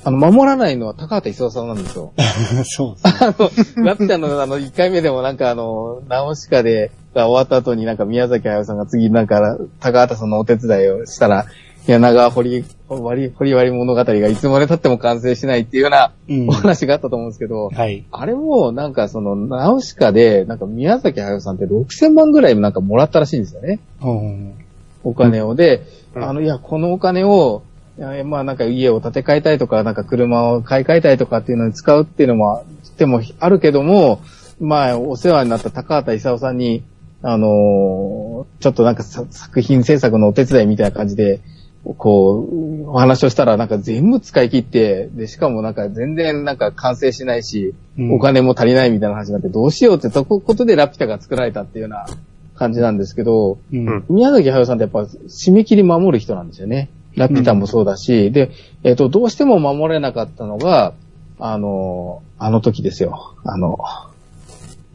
あの、守らないのは高畑勲さんなんですよ。そうですね。あの、ラピュタのあの、1回目でもなんかあの、ナオシカで、が終わった後になんか宮崎駿さんが次なんか、高畑さんのお手伝いをしたら、柳川堀、割り、堀割り物語がいつまで経っても完成しないっていうようなうんお話があったと思うんですけど、はい。あれもなんかその、ナオシカで、なんか宮崎駿さんって6000万ぐらいなんかもらったらしいんですよね。うん。お金を。で、うんあの、いや、このお金を、まあなんか家を建て替えたいとか、なんか車を買い替えたいとかっていうのに使うっていうのも、でもあるけども、まあ、お世話になった高畑勲さんに、あのーちょっとなんかさ作品制作のお手伝いみたいな感じで、こう、お話をしたらなんか全部使い切って、で、しかもなんか全然なんか完成しないし、うんお金も足りないみたいな話になってどうしようってとこことでラピュタが作られたっていうような感じなんですけど、うん。宮崎駿さんってやっぱ締め切り守る人なんですよね。ラピュタもそうだし、で、えっ、と、どうしても守れなかったのが、あの、あの時ですよ。あの、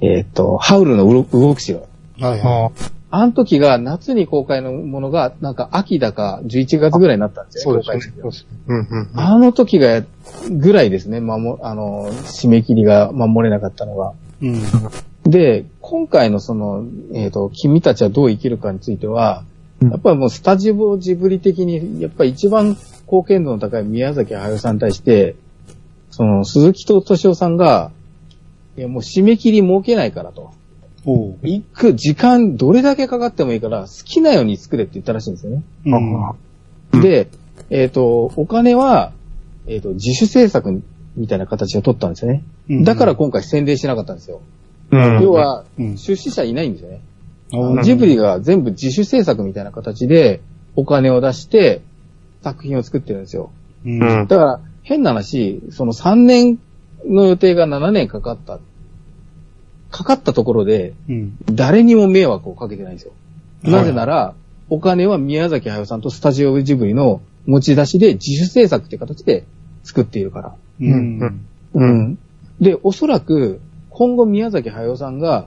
えっ、と、ハウルの動動く城。はいはああの時が夏に公開のものが、なんか秋だか11月ぐらいになったんですよね、そうですね公開うんうん。あの時が、ぐらいですね、守、あの、締め切りが守れなかったのが。い。うん。で、今回のその、えっ、と、君たちはどう生きるかについては、うんやっぱりもうスタジオジブリ的に、やっぱり一番貢献度の高い宮崎駿さんに対して、その、鈴木敏夫さんが、いや、もう締め切り設けないからと。行く時間どれだけかかってもいいから、好きなように作れって言ったらしいんですよね。うん。うんで、えっ、と、お金は、えっ、と、自主制作みたいな形を取ったんですよね。うんだから今回宣伝しなかったんですよ。うん要、は、うん。出資者いないんですよね。おうジブリが全部自主制作みたいな形でお金を出して作品を作ってるんですよ。だから変な話、その3年の予定が7年かかった。かかったところでうん。誰にも迷惑をかけてないんですよ。はいなぜなら、お金は宮崎駿さんとスタジオジブリの持ち出しで自主制作っていう形で作っているから。うん。うん。で、おそらく、今後宮崎駿さんが、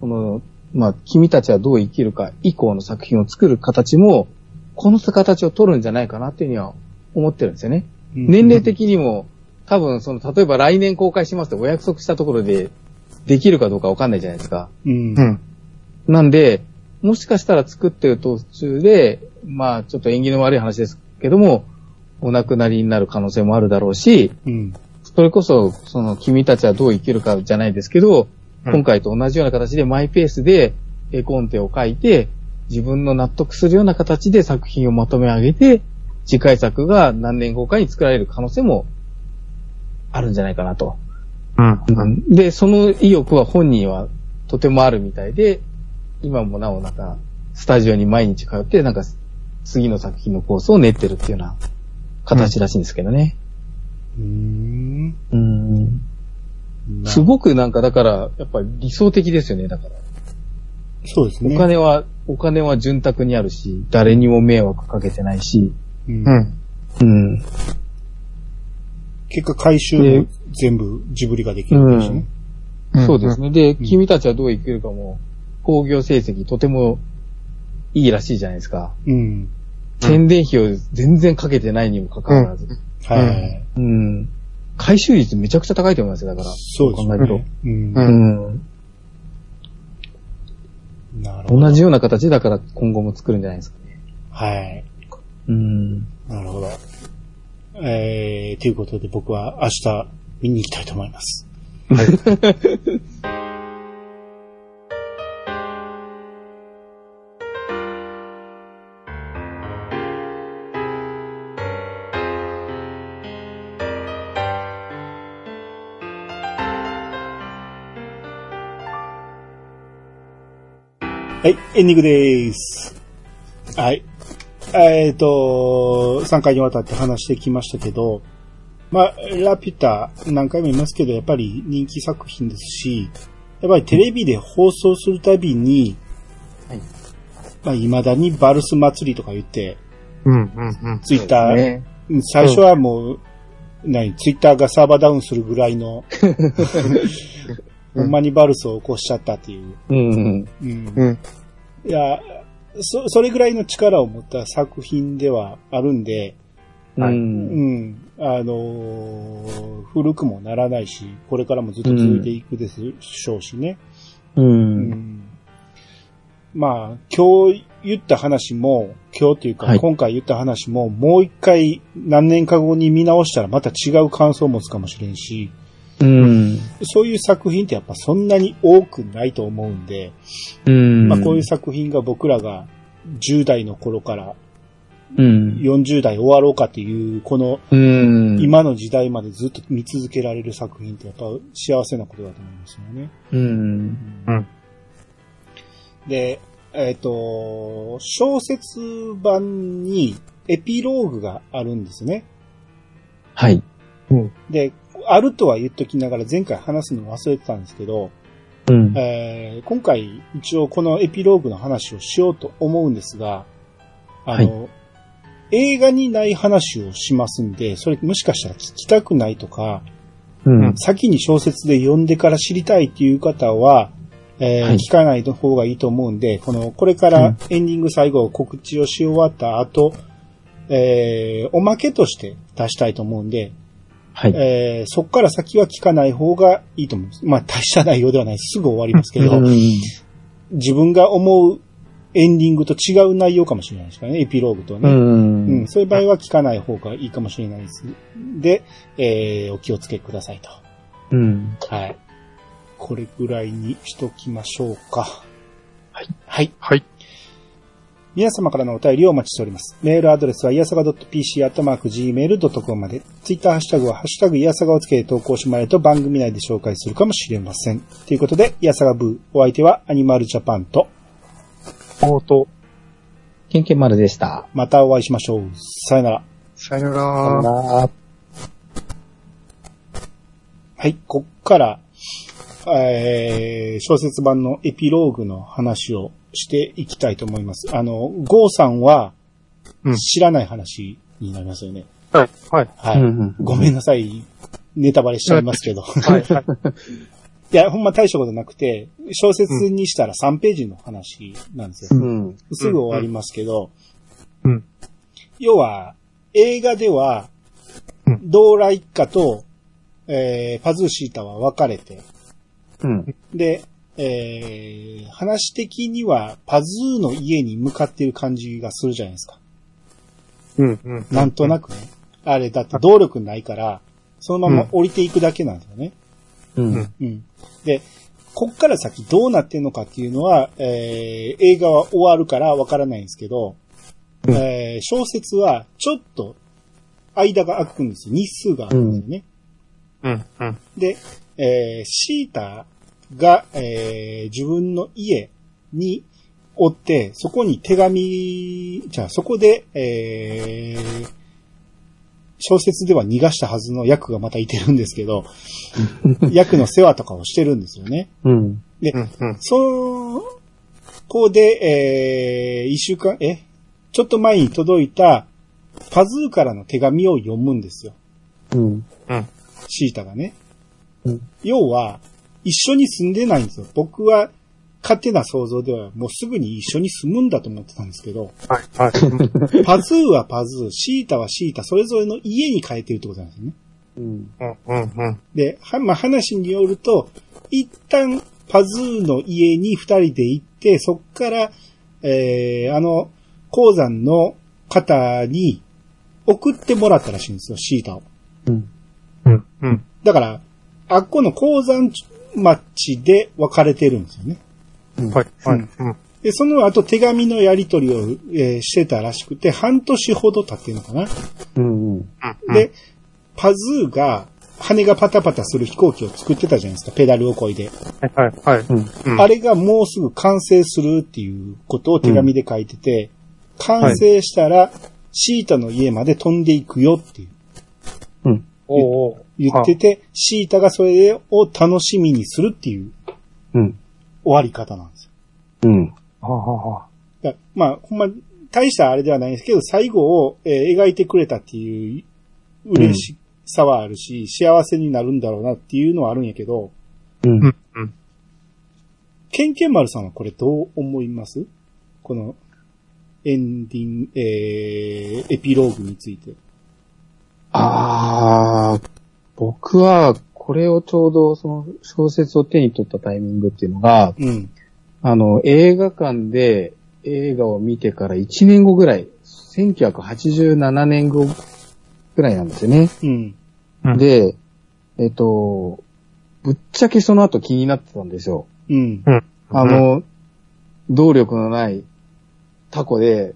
この、まあ、君たちはどう生きるか以降の作品を作る形も、この形を取るんじゃないかなっていうには思ってるんですよね。年齢的にも、多分、その、例えば来年公開しますってお約束したところで、できるかどうかわかんないじゃないですか。うんう。ん。なんで、もしかしたら作ってる途中で、まあ、ちょっと縁起の悪い話ですけども、お亡くなりになる可能性もあるだろうし、うん。それこそ、その、君たちはどう生きるかじゃないですけど、うん今回と同じような形でマイペースで絵コンテを書いて、自分の納得するような形で作品をまとめ上げて、次回作が何年後かに作られる可能性もあるんじゃないかなと。うん。で、その意欲は本人はとてもあるみたいで、今もなおなんか、スタジオに毎日通って、なんか、次の作品のコースを練ってるっていうような形らしいんですけどね。うん。うん。すごくなんか、だから、やっぱり理想的ですよね、だから。そうですね。お金は、お金は潤沢にあるし、誰にも迷惑かけてないし、うんうん。うん。結果回収も全部ジブリができるんですね。そうですね。ね。で、ん君たちはどう生きるかも、工業成績とてもいいらしいじゃないですか。うん。宣伝費を全然かけてないにもかかわらず。はい。うん。回収率めちゃくちゃ高いと思いますよ、だから。そうです考えるとね。うんう。うん。なるほど。同じような形だから今後も作るんじゃないですかね。はい。うん。なるほど。えー、ということで僕は明日見に行きたいと思います。はい、はいエンディングです。はい。えっ、と、3回にわたって話してきましたけど、まあ、ラピュタ、何回も言いますけど、やっぱり人気作品ですし、やっぱりテレビで放送するたびに、はいまあ、未だにバルス祭りとか言って、うん、うん、うん。ツイッター、ね。最初はもう、何、ツイッターがサーバーダウンするぐらいの、ほんまにバルスを起こしちゃったっていう。うん。うんうん。いや、そ、それぐらいの力を持った作品ではあるんで、う。はいううんん、あのー古くもならないし、これからもずっと続いていくでしょうしね。う。うんんまあ、今日言った話も、今日というか、はい今回言った話も、もう一回何年か後に見直したらまた違う感想を持つかもしれんし、うん。そういう作品ってやっぱそんなに多くないと思うんで、うん。まあこういう作品が僕らが10代の頃からうん。40代終わろうかっていう、このうん。今の時代までずっと見続けられる作品ってやっぱ幸せなことだと思いますよね。うん。うん。で、えっ、と、小説版にエピローグがあるんですね。はい。で、あるとは言っときながら前回話すの忘れてたんですけど、うん。えー今回一応このエピローグの話をしようと思うんですが、あの、映画にない話をしますんで、それもしかしたら聞きたくないとか、うん。先に小説で読んでから知りたいっていう方は、えーはい聞かない方がいいと思うんで、この、これかうんらエンディング最後告知をし終わった後、えーおまけとして出したいと思うんで、はい。えーそっから先は聞かない方がいいと思います。まあ、大した内容ではないすぐ終わりますけど、うん自分が思うエンディングと違う内容かもしれないですからね、エピローグとはうね。うんん。そういう場合は聞かない方がいいかもしれないです。で、えーお気をつけくださいと。うん。はい。これぐらいにしときましょうか。はい。はい。はい。皆様からのお便りをお待ちしております。メールアドレスは、いやさが .pc、アットマーク、gmail.com まで。ツイッターハッシュタグは、ハッシュタグ、いやさがをつけて投稿してもらえると番組内で紹介するかもしれません。ということで、いやさがブー。お相手は、アニマルジャパンと、おーと、ケンケン丸でした。またお会いしましょう。さよなら。さよなら。はい、こっから、えー、小説版のエピローグの話をしていきたいと思います。あの、ゴーさんはうん知らない話になりますよね。はい。はい。はい、うんごめんなさい。ネタバレしちゃいますけど。はい。はい。いや、ほんま大したことなくて、小説にしたら3ページの話なんですよ。うん。すぐ終わりますけど、うん。要は、映画ではうん、ドーラ一家と、えー、パズーシータは別れて、うん。で、えー、話的にはパズーの家に向かっている感じがするじゃないですか。うん。うん。なんとなくね。あれ、だって動力ないから、そのまま降りていくだけなんですよね。うん。うん。で、こっから先どうなってんのかっていうのは、えー、映画は終わるからわからないんですけど、うんえー、小説はちょっと間が空くんですよ。日数が空くんですよね。うん。うん。で、えー、シータが、えー、自分の家におって、そこに手紙、じゃあそこで、えー、小説では逃がしたはずの役がまたいてるんですけど、役の世話とかをしてるんですよね。うん。で、うん。うん。そこで、えー、一週間、えちょっと前に届いた、パズーからの手紙を読むんですよ。うん。シータがね。うん要は、一緒に住んでないんですよ。僕は、勝手な想像では、もうすぐに一緒に住むんだと思ってたんですけど、はい、はい。パズーはパズー、シータはシータ、それぞれの家に変えてるってことなんですよね。うん。うん、うん、うん。で、は、まあ、話によると、一旦、パズーの家に二人で行って、そっから、えー、あの、鉱山の方に送ってもらったらしいんですよ、シータを。うん。うん、うん。だから、あっこの鉱山町で別れてるんですよね。はい、はい。うん。で、その後手紙のやり取りを、えーしてたらしくて、半年ほど経ってるのかな。うん。うん。で、パズーが、羽がパタパタする飛行機を作ってたじゃないですか、ペダルをこいで。はい、はい、はい。あれがもうすぐ完成するっていうことを手紙で書いてて、完成したら、シータの家まで飛んでいくよっていううん。おうおう言ってて、シータがそれを楽しみにするっていううん。終わり方なんですよ。うん。はあはあはあだまあ、ほんま、大したあれではないんですけど、最後を、えー描いてくれたっていう嬉しさはあるし、幸せになるんだろうなっていうのはあるんやけど、うんうん、うん。ケンケンマルさんはこれどう思います？この、エンディング、えー、エピローグについて。ああ、僕は、これをちょうど、その、小説を手に取ったタイミングっていうのが、うん。あの、映画館で映画を見てから1年後ぐらい、1987年後ぐらいなんですよね。うん。うんで、えっと、ぶっちゃけその後気になってたんですよ。うん。あの、動力のないタコで、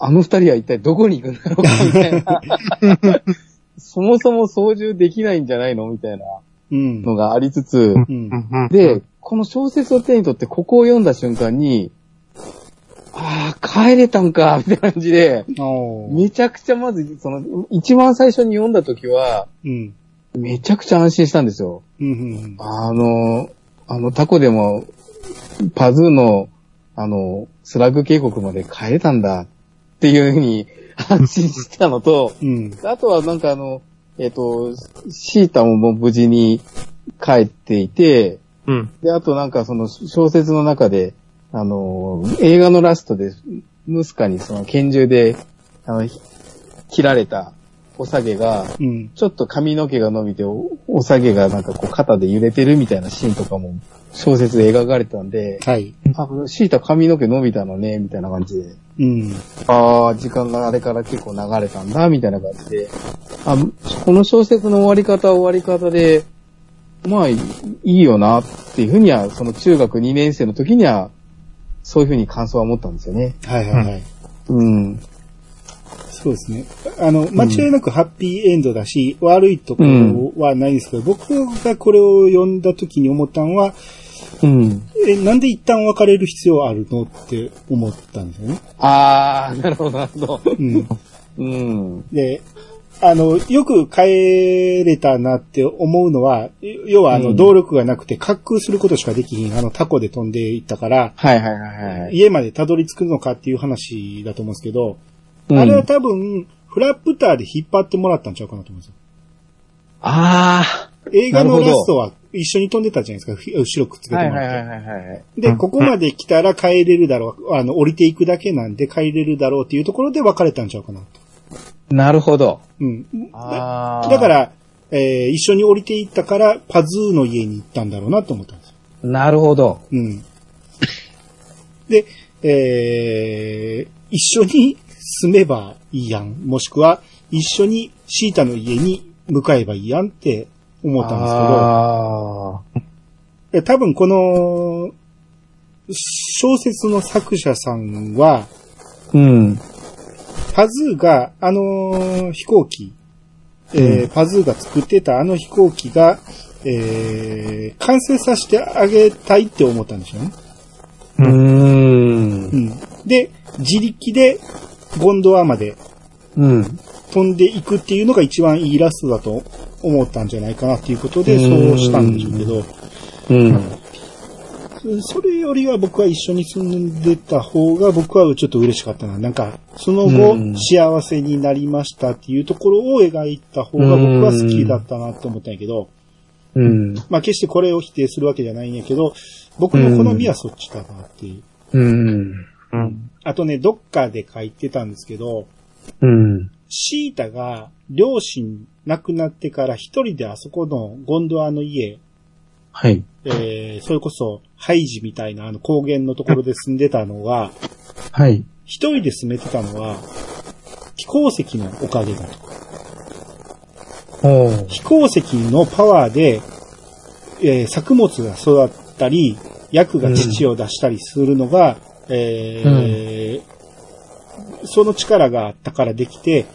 あの二人は一体どこに行くんだろうかみたいな。そもそも操縦できないんじゃないの？みたいなうん。のがありつつ、うん。うんうんで、この小説を手に取ってここを読んだ瞬間に、ああ、帰れたんか、みたいな感じで、めちゃくちゃまず、その、一番最初に読んだ時は、うん。めちゃくちゃ安心したんですよ。うん。うん。あの、あのタコでも、パズーの、あの、スラッグ渓谷まで帰れたんだっていうふうに安心したのと、うん。あとはなんかあの、えっ、と、シータももう無事に帰っていて、うん。で、あとなんかその小説の中で、あの、映画のラストで、ムスカにその拳銃で、あの、ひ切られたお下げが、うん。ちょっと髪の毛が伸びてお、お下げがなんかこう肩で揺れてるみたいなシーンとかも小説で描かれてたんで、はい。あ、シータ髪の毛伸びたのね、みたいな感じで。うん。ああ、時間があれから結構流れたんだ、みたいな感じで。あ、この小説の終わり方は終わり方で、まあいいよな、っていうふうには、その中学2年生の時には、そういうふうに感想は持ったんですよね。はいはいはい。うん。そうですね。あの、間違いなくハッピーエンドだし、悪いところはないんですけど、僕がこれを読んだ時に思ったのは、うん。え、なんで一旦別れる必要あるのって思ったんですよね。ああ、なるほど、なるほど。うん。うん。で、あの、よく帰れたなって思うのは、要はあの、うん動力がなくて滑空することしかできひん、あのタコで飛んでいったから、はいはいはいはい。家までたどり着くのかっていう話だと思うんですけど、うんあれは多分、フラップターで引っ張ってもらったんちゃうかなと思うんですよ。あ映画のラストは一緒に飛んでたじゃないですか、ふ後ろくっつけあ、てもらって。はいはいはいはいはい。で、うんここまで来たら帰れるだろう、あの、降りていくだけなんで帰れるだろうっていうところで別れたんちゃうかなと。なるほど。うん。ああ。だか、ら、えー一緒に降りていったから、パズーの家に行ったんだろうなと思ったんですよ。なるほど。うん。で、えー一緒に住めばいいやん。もしくは、一緒にシータの家に向かえばいいやんって思ったんですけど、ああ。え多分この、小説の作者さんは、うん。パズーが、あのー飛行機、えーパズーが作ってたあの飛行機が、えー完成させてあげたいって思ったんでしょうね。うーんう。ん。で、自力でゴンドワまでうん。飛んでいくっていうのが一番いいラストだと思ったんじゃないかなっていうことで、そうしたんでしょうけど、うん。それよりは僕は一緒に住んでた方が僕はちょっと嬉しかったな。なんか、その後、うん幸せになりましたっていうところを描いた方が僕は好きだったなと思ったんやけど、うん。まあ決してこれを否定するわけじゃないんやけど、僕の好みはそっちだなっていう。うん。うん。あとね、どっかで書いてたんですけど、うん。シータが両親亡くなってから一人であそこのゴンドアの家、はい。えー、それこそハイジみたいなあの高原のところで住んでたのは、はい。一人で住めてたのは、飛行石のおかげだと。飛行石のパワーで、えー作物が育ったり、薬が乳を出したりするのが、えーその力があったからできて、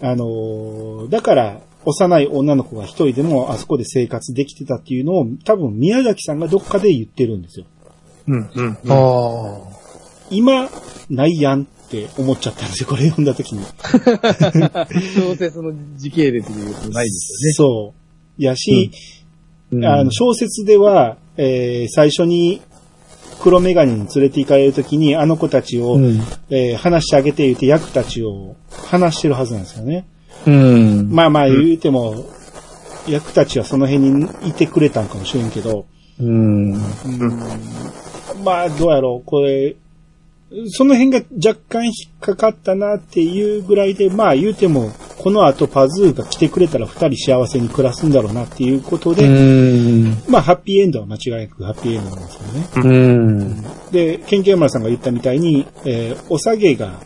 あのーだから、幼い女の子が一人でもあそこで生活できてたっていうのを、多分宮崎さんがどっかで言ってるんですよ。うん。うん。あ今、ないやんって思っちゃったんですよ、これ読んだ時に。あ。小説の時系列で言うとないですそう。やし、よね。あの、小説では、えー最初に黒メガネに連れて行かれるときに、あの子たちを、うん。えー話してあげて言って、役たちを話してるはずなんですよね。うん。まあまあ言うても、役たちはその辺にいてくれたんかもしれんけど、うん。まあどうやろう、これ、その辺が若干引っかかったなっていうぐらいで、まあ言うても、この後パズーが来てくれたら二人幸せに暮らすんだろうなっていうことで、うん。まあハッピーエンドは間違いなくハッピーエンドなんですよね。うん。で、ケンケンマラさんが言ったみたいに、えーお下げが、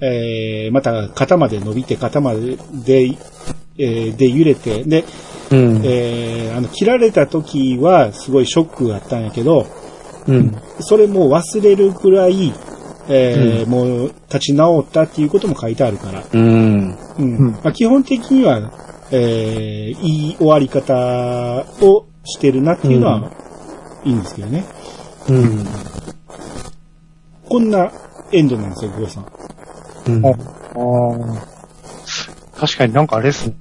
えーまた肩まで伸びて肩までで、えーで揺れて、で、うん。えーあの、切られた時はすごいショックがあったんやけど、うん。それもう忘れるぐらい、えーもう立ち直ったっていうことも書いてあるから、うん。うんまあ、基本的には、えーいい終わり方をしてるなっていうのは、いいんですけどね。うん。こんなエンドなんですよ、ゴーさん。うん。ああ。確かになんかあれです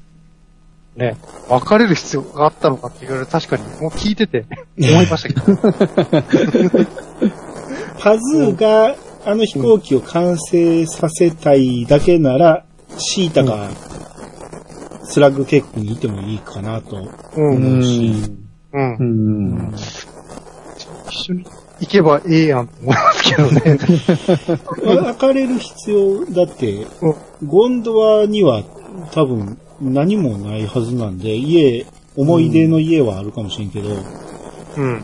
ね。別れる必要があったのかって言われる確かに、もう聞いてて思いましたけど。パズーがあの飛行機を完成させたいだけなら、シータがスラッグ結構にいてもいいかなとうん。思うし、うんう。ん。一緒に行けばええやんと思いますけどね。別れる必要だって、うんゴンドワには多分何もないはずなんで、家、思い出の家はあるかもしれんけど、うん。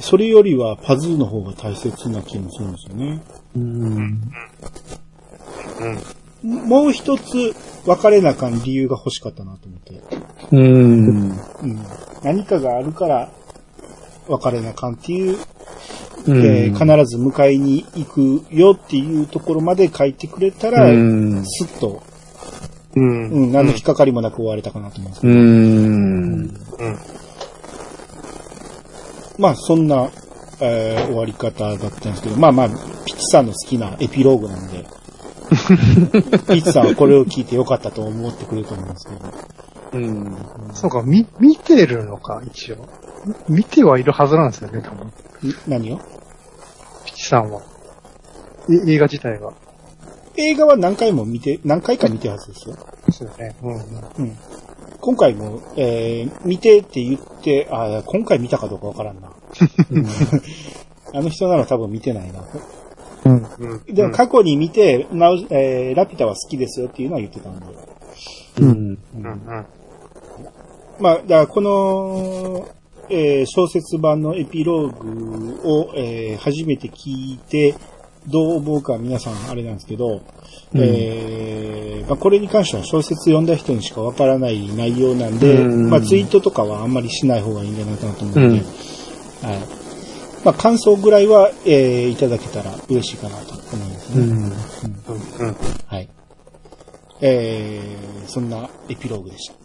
それよりはパズーの方が大切な気もするんですよね。うん。うん。もう一つ別れなあかん理由が欲しかったなと思って。うん。うん、何かがあるから別れなあかんっていう、うんえー必ず迎えに行くよっていうところまで書いてくれたら、うん。スッと、うん。うん、何の引っかかりもなく終われたかなと思うんですけど、うん。うん。まあそんな、えー終わり方だったんですけど、まあまあ、ピッチさんの好きなエピローグなんで、ピッチさんはこれを聞いてよかったと思ってくれると思うんですけど、うん。そうか、み、見てるのか、一応。み見てはいるはずなんですよね、多分。ん何を？ピチさんは。え映画自体が。映画は何回も見て、何回か見てるはずですよ。そうよね。うん、うん。うん。今回も、えー見てって言って、あ今回見たかどうかわからんな。うんあの人なら多分見てないな。うん。うん。でも過去に見て、なおえーラピュタは好きですよっていうのは言ってたんで。うん。うん、うん。まあ、だからこの、えー小説版のエピローグを、えー初めて聞いて、どう思うか皆さんあれなんですけど、えーまあ、これに関しては小説読んだ人にしかわからない内容なんで、うんまあ、ツイートとかはあんまりしない方がいいんじゃないかなと思うので、うんはい。まあ、感想ぐらいは、えーいただけたら嬉しいかなと思いますね。うん。うん、うん。はい。えー、そんなエピローグでした。